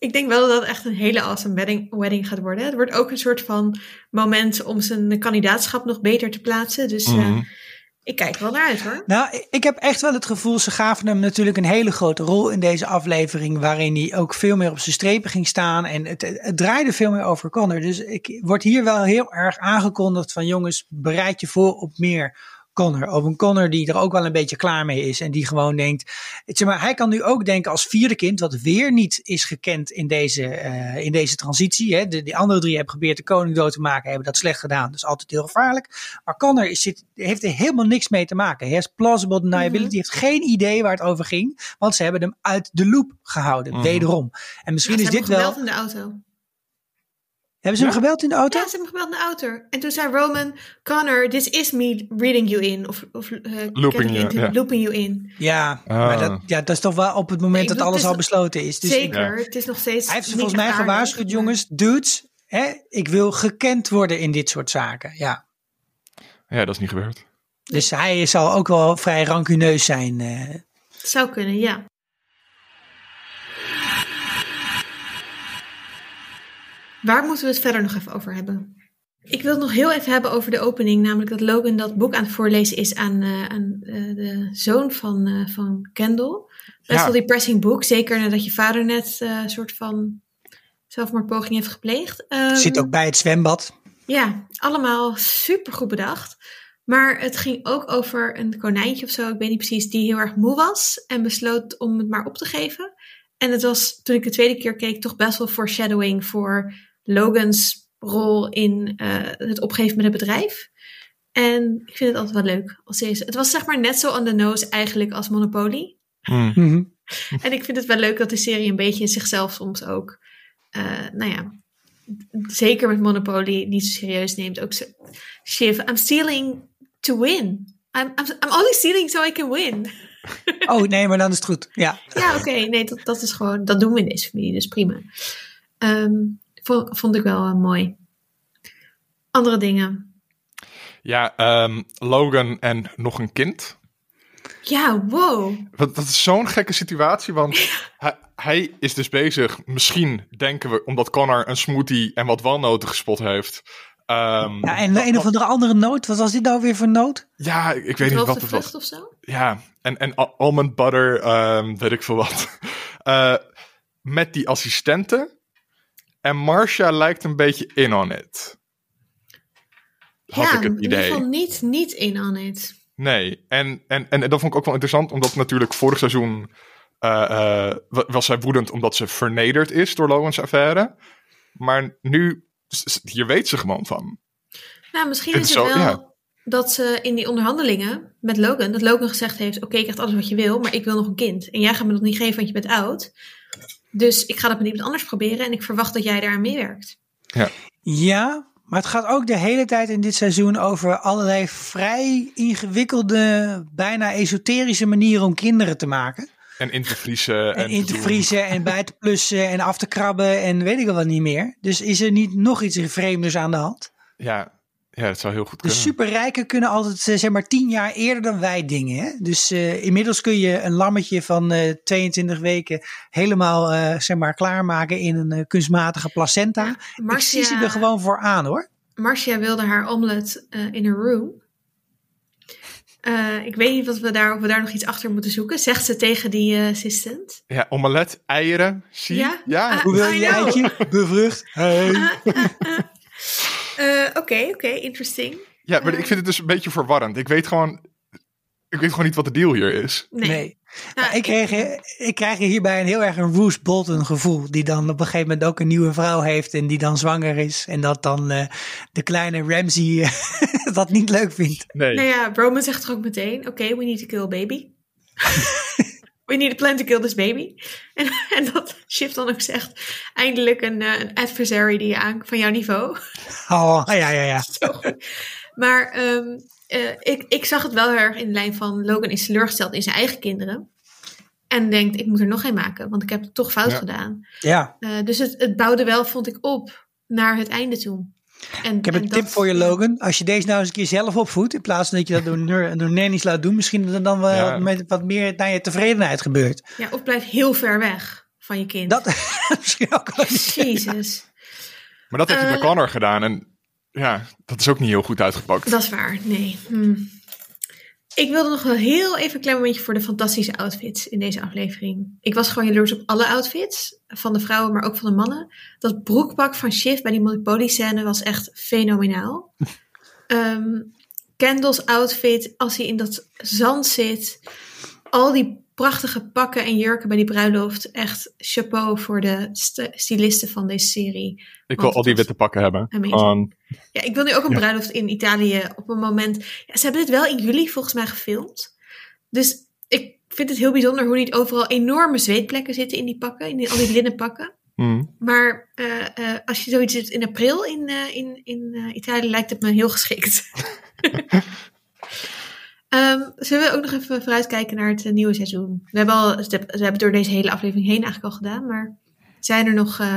Speaker 1: Ik denk wel dat dat echt een hele awesome wedding, wedding gaat worden. Het wordt ook een soort van moment om zijn kandidaatschap nog beter te plaatsen. Dus eh,
Speaker 3: Mhm.
Speaker 1: ik kijk er wel naar uit hoor.
Speaker 2: Nou, ik- ik heb echt wel het gevoel, ze gaven hem natuurlijk een hele grote rol in deze aflevering, waarin hij ook veel meer op zijn strepen ging staan en het, het draaide veel meer over Connor. Dus ik word hier wel heel erg aangekondigd van jongens, bereid je voor op meer Connor. Op een Connor die er ook wel een beetje klaar mee is en die gewoon denkt, zeg maar, hij kan nu ook denken als vierde kind, wat weer niet is gekend in deze, eh, in deze transitie. Hè. De, die andere drie hebben geprobeerd de koning dood te maken, hebben dat slecht gedaan. Is altijd heel gevaarlijk. Maar Connor is, zit, heeft er helemaal niks mee te maken. Hij is plausible deniability,
Speaker 1: Mhm.
Speaker 2: heeft geen idee waar het over ging. Want ze hebben hem uit de loop gehouden,
Speaker 3: Mhm.
Speaker 2: wederom. En misschien
Speaker 1: Ja,
Speaker 2: is dit wel...
Speaker 1: in de auto.
Speaker 2: Hebben ze hem gebeld in de auto?
Speaker 1: Ja, ze hebben hem gebeld in de auto. En toen zei Roman, Connor, this is me reading you in. Of, of eh,
Speaker 3: Looping you,
Speaker 1: into- looping you in.
Speaker 2: Ja,
Speaker 3: Ah.
Speaker 2: maar dat, ja, dat is toch wel op het moment dat
Speaker 1: bedoel,
Speaker 2: alles al besloten is. Dus ik-
Speaker 1: Zeker, het is nog steeds
Speaker 2: hij heeft ze volgens mij gewaarschuwd,
Speaker 1: maar-
Speaker 2: jongens, dudes. Hè, ik wil gekend worden in dit soort zaken. Ja.
Speaker 3: ja, dat is niet gebeurd.
Speaker 2: Dus hij zal ook wel vrij rancuneus zijn. eh.
Speaker 1: Zou kunnen, ja. Waar moeten we het verder nog even over hebben? Ik wil het nog heel even hebben over de opening, namelijk dat Logan dat boek aan het voorlezen is aan, eh, aan eh, de zoon van, eh, van Kendall. Best
Speaker 3: Ja.
Speaker 1: wel depressing boek, zeker nadat je vader net een soort van zelfmoordpoging heeft gepleegd. Ehm,
Speaker 2: Zit ook bij het zwembad.
Speaker 1: ja, allemaal super goed bedacht. Maar het ging ook over een konijntje of zo, ik weet niet precies, die heel erg moe was en besloot om het maar op te geven. En het was, toen ik de tweede keer keek, toch best wel foreshadowing voor Logans rol in eh, het opgeven met het bedrijf. En ik vind het altijd wel leuk als ze is. Het was zeg maar net zo on the nose eigenlijk als Monopoly.
Speaker 3: Hmm.
Speaker 2: Mhm.
Speaker 1: En ik vind het wel leuk dat de serie een beetje zichzelf soms ook, eh, nou ja, zeker met Monopoly niet zo serieus neemt. Ook zo, Shiv, I'm stealing to win. I'm, I'm, I'm only stealing so I can win.
Speaker 2: Oh nee, maar dan is het goed. Ja.
Speaker 1: Ja, oké, nee, dat, dat is gewoon, dat doen we in deze familie, dus prima. Ehm, vond, ik wel eh, mooi. Andere dingen.
Speaker 3: Ja, ehm, Logan en nog een kind.
Speaker 1: Ja, wow.
Speaker 3: Dat, dat is zo'n gekke situatie, want hij, hij is dus bezig, misschien denken we, omdat Connor een smoothie en wat walnoten gespot heeft. Ehm,
Speaker 2: ja en een of andere andere noot. Wat was dit nou weer voor noot?
Speaker 3: ja, ik weet niet wat het was.
Speaker 1: vlucht of zo?
Speaker 3: Ja, en, en al- almond butter, ehm, weet ik veel wat. Eh, met die assistenten. En Marcia lijkt een beetje in on it. Had
Speaker 1: ja,
Speaker 3: ik het
Speaker 1: in ieder
Speaker 3: idee.
Speaker 1: geval niet, niet in on it.
Speaker 3: Nee, en, en, en dat vond ik ook wel interessant, omdat natuurlijk vorig seizoen eh, eh, wa- was zij woedend omdat ze vernederd is door Logans affaire. Maar nu, hier weet ze gewoon van.
Speaker 1: Nou, misschien is het wel
Speaker 3: ja.
Speaker 1: dat ze in die onderhandelingen met Logan, dat Logan gezegd heeft: Oké, ik krijg alles wat je wil, maar ik wil nog een kind. En jij gaat me dat niet geven, want je bent oud. Dus ik ga dat met iemand anders proberen en ik verwacht dat jij daaraan meewerkt.
Speaker 2: Ja, maar het gaat ook de hele tijd in dit seizoen over allerlei vrij ingewikkelde, bijna esoterische manieren om kinderen te maken.
Speaker 3: En in te vriezen.
Speaker 2: En,
Speaker 3: En,
Speaker 2: in te vriezen en bij te plussen en af te krabben en weet ik al wat niet meer. Dus is er niet nog iets vreemders aan de hand?
Speaker 3: Ja, ja, dat zou heel goed
Speaker 2: De
Speaker 3: kunnen.
Speaker 2: superrijken kunnen altijd eh, zeg maar tien jaar eerder dan wij dingen. Hè? Dus eh, inmiddels kun je een lammetje van eh 22 weken helemaal eh, zeg maar klaarmaken in een eh, kunstmatige placenta. Ik zie ze er gewoon voor aan hoor.
Speaker 1: Marcia wilde haar omelet eh, in een room. Eh, ik weet niet wat we daar, of we daar nog iets achter moeten zoeken. Zegt ze tegen die eh, assistant.
Speaker 3: Ja, omelet, eieren, zie
Speaker 1: Ja?
Speaker 3: Ja,
Speaker 1: Ah.
Speaker 2: Hoe wil je eitje? Bevrucht. Hey.
Speaker 1: Eh, Oké, oké, interesting.
Speaker 3: ja maar ik vind het dus een beetje verwarrend. Ik weet gewoon, ik weet gewoon niet wat de deal hier is.
Speaker 1: Nee.
Speaker 2: Nee.
Speaker 1: Nou,
Speaker 2: Maar ik, kreeg, ik krijg hierbij een heel erg een Roose Bolton gevoel. Die dan op een gegeven moment ook een nieuwe vrouw heeft. En die dan zwanger is. En dat dan eh, de kleine Ramsey eh, dat niet leuk vindt.
Speaker 3: Nee.
Speaker 1: Nou ja, Roman zegt er ook meteen: Oké, we need to kill a baby. we need a plan to kill this baby. En, en dat Shift dan ook zegt: Eindelijk een, eh, een adversary die je aan van jouw niveau.
Speaker 2: Oh, ja, ja, ja.
Speaker 1: Zo goed. Maar ehm, eh, ik, ik zag het wel heel erg in de lijn van Logan is teleurgesteld in zijn eigen kinderen. En denkt, ik moet er nog een maken, want ik heb het toch fout
Speaker 3: Ja.
Speaker 1: gedaan.
Speaker 2: Ja,
Speaker 1: Eh, dus het, het bouwde wel, vond ik, op naar het einde toe. En,
Speaker 2: ik heb
Speaker 1: en
Speaker 2: een
Speaker 1: dat-
Speaker 2: tip voor je, Logan. Als je deze nou eens een keer zelf opvoedt, in plaats van dat je dat door, door nannies laat doen, misschien dat er dan wel
Speaker 3: Ja.
Speaker 2: wat, met, wat meer naar je tevredenheid gebeurt.
Speaker 1: Ja, of blijf heel ver weg van je kind.
Speaker 2: Dat misschien ook wel.
Speaker 1: Jezus,
Speaker 3: Maar dat heeft hij
Speaker 1: Eh.
Speaker 3: met Connor gedaan. En ja, dat is ook niet heel goed uitgepakt.
Speaker 1: dat is waar. Nee. Hm. Ik wilde nog wel heel even een klein momentje voor de fantastische outfits in deze aflevering. Ik was gewoon jaloers op alle outfits. Van de vrouwen, maar ook van de mannen. Dat broekpak van Shiv bij die Monopoly scène was echt fenomenaal. Ehm Kendall's outfit, als hij in dat zand zit. Al die prachtige pakken en jurken bij die bruiloft. Echt chapeau voor de st- stylisten van deze serie.
Speaker 3: Ik wil al die witte pakken hebben.
Speaker 1: Ja, ik wil nu ook een
Speaker 3: Ja.
Speaker 1: bruiloft in Italië op een moment. Ja, ze hebben dit wel in juli volgens mij gefilmd. Dus ik vind het heel bijzonder hoe niet overal enorme zweetplekken zitten in die pakken, in die, al die linnen pakken.
Speaker 3: mm,
Speaker 1: Maar eh, eh, als je zoiets doet in april in, eh, in, in Italië, lijkt het me heel geschikt. Ehm, zullen we ook nog even vooruitkijken naar het eh, nieuwe seizoen? We hebben, al, we hebben het door deze hele aflevering heen eigenlijk al gedaan, maar zijn er nog eh,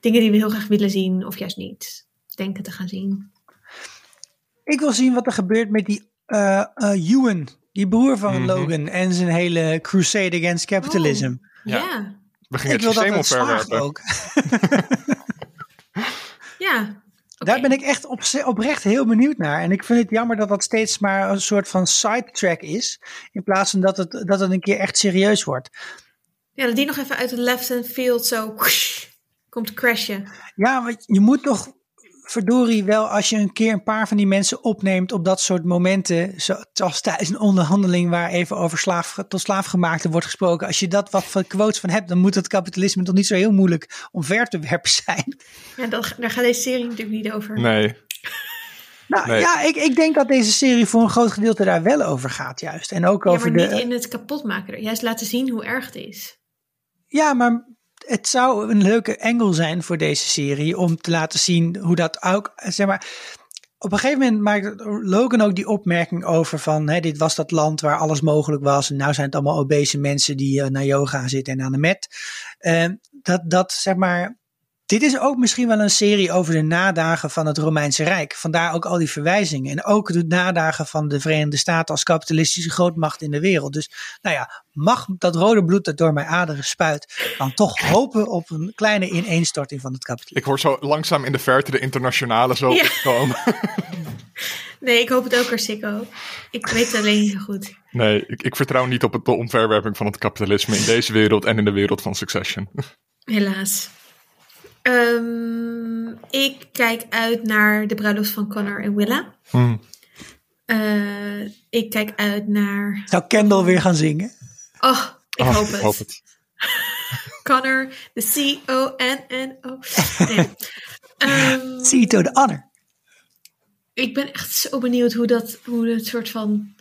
Speaker 1: dingen die we heel graag willen zien of juist niet denken te gaan zien?
Speaker 2: Ik wil zien wat er gebeurt met die eh eh, Ewan, die broer van
Speaker 3: Mhm.
Speaker 2: Logan en zijn hele crusade against capitalism.
Speaker 3: Ja.
Speaker 1: Ja,
Speaker 3: we gingen
Speaker 2: ik
Speaker 3: het
Speaker 2: wil dat
Speaker 3: systeem omverwerpen.
Speaker 2: ook.
Speaker 1: ja.
Speaker 2: Daar ben ik echt op, oprecht heel benieuwd naar. En ik vind het jammer dat dat steeds maar een soort van sidetrack is. In plaats van dat het, dat het een keer echt serieus wordt.
Speaker 1: Ja, dat die nog even uit het left field zo komt crashen.
Speaker 2: Ja, want je moet toch verdorie wel als je een keer een paar van die mensen opneemt op dat soort momenten. Zoals tijdens een onderhandeling waar even over slaaf, tot slaafgemaakte wordt gesproken. Als je dat wat van quotes van hebt, dan moet het kapitalisme toch niet zo heel moeilijk omver te werpen zijn.
Speaker 1: Ja, dat, daar gaat deze serie natuurlijk niet over.
Speaker 3: Nee.
Speaker 2: Nou
Speaker 3: Nee.
Speaker 2: ja, ik, ik denk dat deze serie voor een groot gedeelte daar wel over gaat juist. En ook
Speaker 1: ja,
Speaker 2: over
Speaker 1: maar
Speaker 2: de...
Speaker 1: niet in het kapotmaken. Juist laten zien hoe erg het is.
Speaker 2: Ja, maar het zou een leuke angle zijn voor deze serie om te laten zien hoe dat ook, zeg maar. Op een gegeven moment maakt Logan ook die opmerking over van, hè, dit was dat land waar alles mogelijk was en nou zijn het allemaal obese mensen die eh, naar yoga zitten en aan de mat. Eh, dat, dat, zeg maar, dit is ook misschien wel een serie over de nadagen van het Romeinse Rijk. Vandaar ook al die verwijzingen. En ook de nadagen van de Verenigde Staten als kapitalistische grootmacht in de wereld. Dus nou ja, mag dat rode bloed dat door mijn aderen spuit, dan toch hopen op een kleine ineenstorting van het kapitalisme.
Speaker 3: Ik hoor zo langzaam in de verte de internationale zo
Speaker 1: Ja.
Speaker 3: opkomen.
Speaker 1: Nee, ik hoop het ook, Arsico. Ik weet het alleen niet zo goed.
Speaker 3: Nee, ik, ik vertrouw niet op het, de omverwerping van het kapitalisme in deze wereld en in de wereld van Succession.
Speaker 1: Helaas. Ehm, ik kijk uit naar de bruiloft van Connor en Willa.
Speaker 3: Hmm.
Speaker 1: Eh, ik kijk uit naar...
Speaker 2: Zou Kendall weer gaan zingen?
Speaker 1: Oh, ik
Speaker 3: Oh,
Speaker 1: hoop het.
Speaker 3: hoop het.
Speaker 1: Connor, de C-O-N-N-O. Nee. Ehm,
Speaker 2: See to the honor.
Speaker 1: ik ben echt zo benieuwd hoe dat, hoe het soort van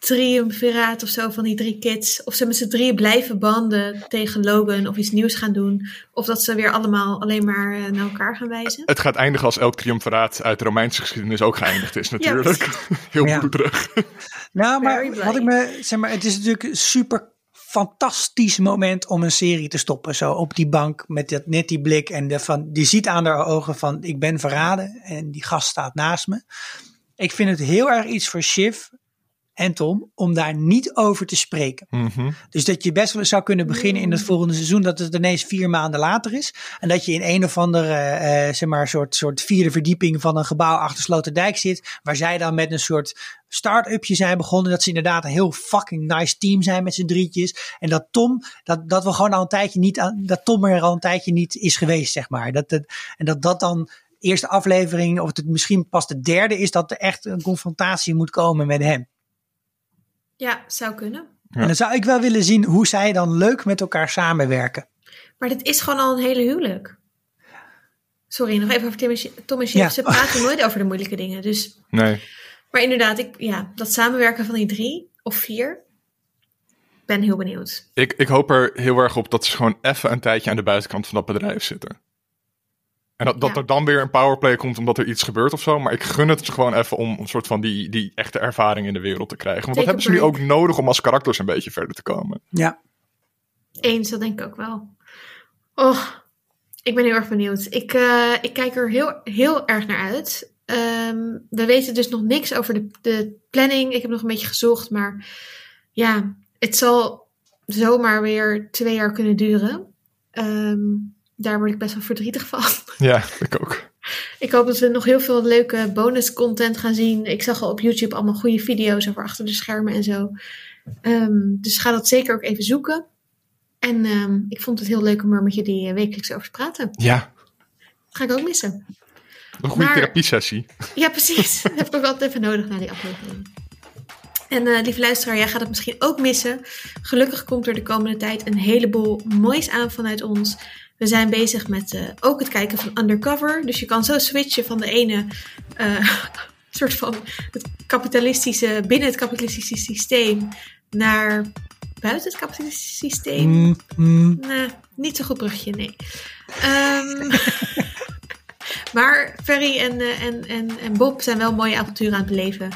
Speaker 1: triumviraat of zo van die drie kids, of ze met z'n drieën blijven banden tegen Logan of iets nieuws gaan doen, of dat ze weer allemaal alleen maar eh, naar elkaar gaan wijzen.
Speaker 3: Het gaat eindigen als elk triumviraat uit de Romeinse geschiedenis ook geëindigd is natuurlijk. Heel
Speaker 2: Ja.
Speaker 3: bloederig.
Speaker 2: Nou, maar wat ik me, zeg maar, het is natuurlijk super fantastisch moment om een serie te stoppen. Zo op die bank met dat, net die blik en de van, die ziet aan haar ogen van ik ben verraden en die gast staat naast me. Ik vind het heel erg iets voor Shiv en Tom om daar niet over te spreken.
Speaker 3: Mhm.
Speaker 2: Dus dat je best wel zou kunnen beginnen in het volgende seizoen, dat het ineens vier maanden later is. En dat je in een of andere, eh, zeg maar, soort, soort vierde verdieping van een gebouw achter Sloterdijk zit. Waar zij dan met een soort start-upje zijn begonnen. Dat ze inderdaad een heel fucking nice team zijn met z'n drietjes. En dat Tom, dat, dat we gewoon al een tijdje niet aan, dat Tom er al een tijdje niet is geweest, zeg maar. Dat, dat, en dat dat dan eerste aflevering, of het misschien pas de derde is, dat er echt een confrontatie moet komen met hem.
Speaker 1: Ja, zou kunnen.
Speaker 3: Ja.
Speaker 2: En dan zou ik wel willen zien hoe zij dan leuk met elkaar samenwerken.
Speaker 1: Maar dit is gewoon al een hele huwelijk. Sorry, nog even over Tim en Shi- Tom en.
Speaker 2: Ja.
Speaker 1: Ze praten nooit over de moeilijke dingen. Dus,
Speaker 3: Nee.
Speaker 1: maar inderdaad, ik, ja, dat samenwerken van die drie of vier. Ben heel benieuwd.
Speaker 3: Ik, ik hoop er heel erg op dat ze gewoon even een tijdje aan de buitenkant van dat bedrijf zitten. En dat, dat
Speaker 1: Ja.
Speaker 3: er dan weer een powerplay komt omdat er iets gebeurt of zo. Maar ik gun het ze gewoon even om een soort van die, die echte ervaring in de wereld te krijgen. Want dat
Speaker 1: Take a
Speaker 3: hebben ze nu ook nodig om als karakters een beetje verder te komen.
Speaker 2: Ja.
Speaker 1: Eens, dat denk ik ook wel. Oh, ik ben heel erg benieuwd. Ik, eh, ik kijk er heel, heel erg naar uit. Ehm, we weten dus nog niks over de, de planning. Ik heb nog een beetje gezocht, maar ja, het zal zomaar weer twee jaar kunnen duren. Ehm, daar word ik best wel verdrietig van.
Speaker 3: Ja, ik ook.
Speaker 1: Ik hoop dat we nog heel veel leuke bonus content gaan zien. Ik zag al op YouTube allemaal goede video's over achter de schermen en zo. Ehm, dus ga dat zeker ook even zoeken. En ehm, ik vond het heel leuk om er met jullie eh, wekelijks over te praten.
Speaker 3: Ja,
Speaker 1: Dat ga ik ook missen.
Speaker 3: een goede
Speaker 1: Maar-
Speaker 3: therapiesessie.
Speaker 1: Ja, precies. dat heb ik ook altijd even nodig na die aflevering. En eh, lieve luisteraar, jij gaat het misschien ook missen. Gelukkig komt er de komende tijd een heleboel moois aan vanuit ons. We zijn bezig met eh, ook het kijken van Undercover. Dus je kan zo switchen van de ene eh, soort van het kapitalistische, binnen het kapitalistische systeem naar buiten het kapitalistische systeem.
Speaker 2: Mm, mm.
Speaker 1: Nee, niet zo goed brugje, nee. Ehm, maar Ferry en, eh, en, en, en Bob zijn wel mooie avonturen aan het beleven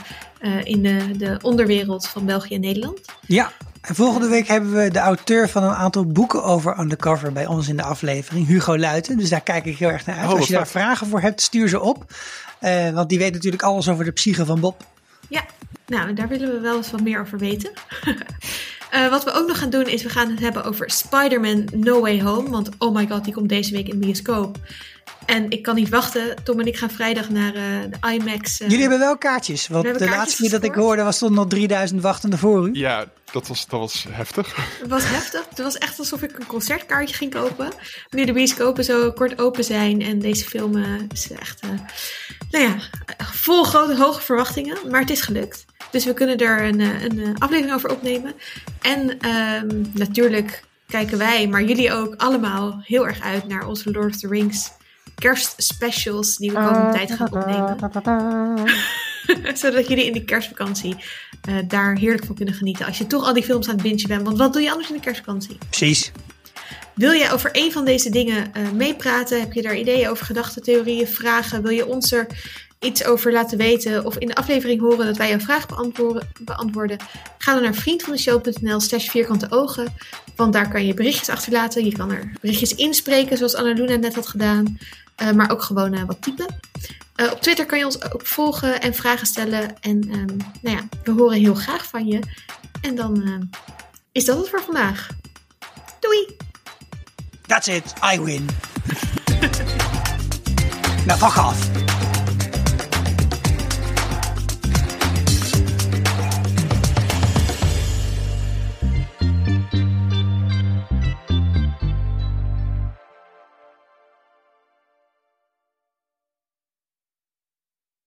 Speaker 1: in de, de onderwereld van België en Nederland.
Speaker 2: Ja, en volgende week hebben we de auteur van een aantal boeken over Undercover bij ons in de aflevering, Hugo Luiten. Dus daar kijk ik heel erg naar uit.
Speaker 3: Oh,
Speaker 2: Als je daar vragen voor hebt, stuur ze op. Eh, want die weet natuurlijk alles over de psyche van Bob.
Speaker 1: Ja, nou, daar willen we wel eens wat meer over weten. Eh, wat we ook nog gaan doen is we gaan het hebben over Spider-Man No Way Home. Want oh my god, die komt deze week in de bioscoop. En ik kan niet wachten. Tom en ik gaan vrijdag naar eh, de IMAX. eh,
Speaker 2: Jullie hebben wel kaartjes, want
Speaker 1: We
Speaker 2: de laatste keer dat ik hoorde was stonden nog 3000 wachtende voor u.
Speaker 3: Ja, dat was, dat was heftig.
Speaker 1: Het was heftig. Het was echt alsof ik een concertkaartje ging kopen. Nu de bioscopen zo kort open zijn. En deze film eh, is echt, eh, nou ja, vol grote hoge verwachtingen. Maar het is gelukt. Dus we kunnen er een, eh, een aflevering over opnemen. En ehm, natuurlijk kijken wij, maar jullie ook allemaal heel erg uit naar onze Lord of the Rings kerstspecials die we komende tijd gaan opnemen. Zodat jullie in de kerstvakantie eh, daar heerlijk van kunnen genieten. Als je toch al die films aan het bingen bent. Want wat doe je anders in de kerstvakantie?
Speaker 2: Precies.
Speaker 1: Wil jij over een van deze dingen eh, meepraten? Heb je daar ideeën over, gedachten, theorieën, vragen? Wil je ons er iets over laten weten? Of in de aflevering horen dat wij jouw vraag beantwoorden? beantwoorden? Ga dan naar vriendvandeshow.nl slash vierkante ogen. Want daar kan je berichtjes achterlaten. Je kan er berichtjes inspreken, zoals Annaluna net had gedaan. Eh, maar ook gewoon eh, wat typen. Eh, op Twitter kan je ons ook volgen en vragen stellen. En ehm, nou ja, we horen heel graag van je. En dan eh, is dat het voor vandaag. Doei!
Speaker 2: That's it, I win. nou, fuck off.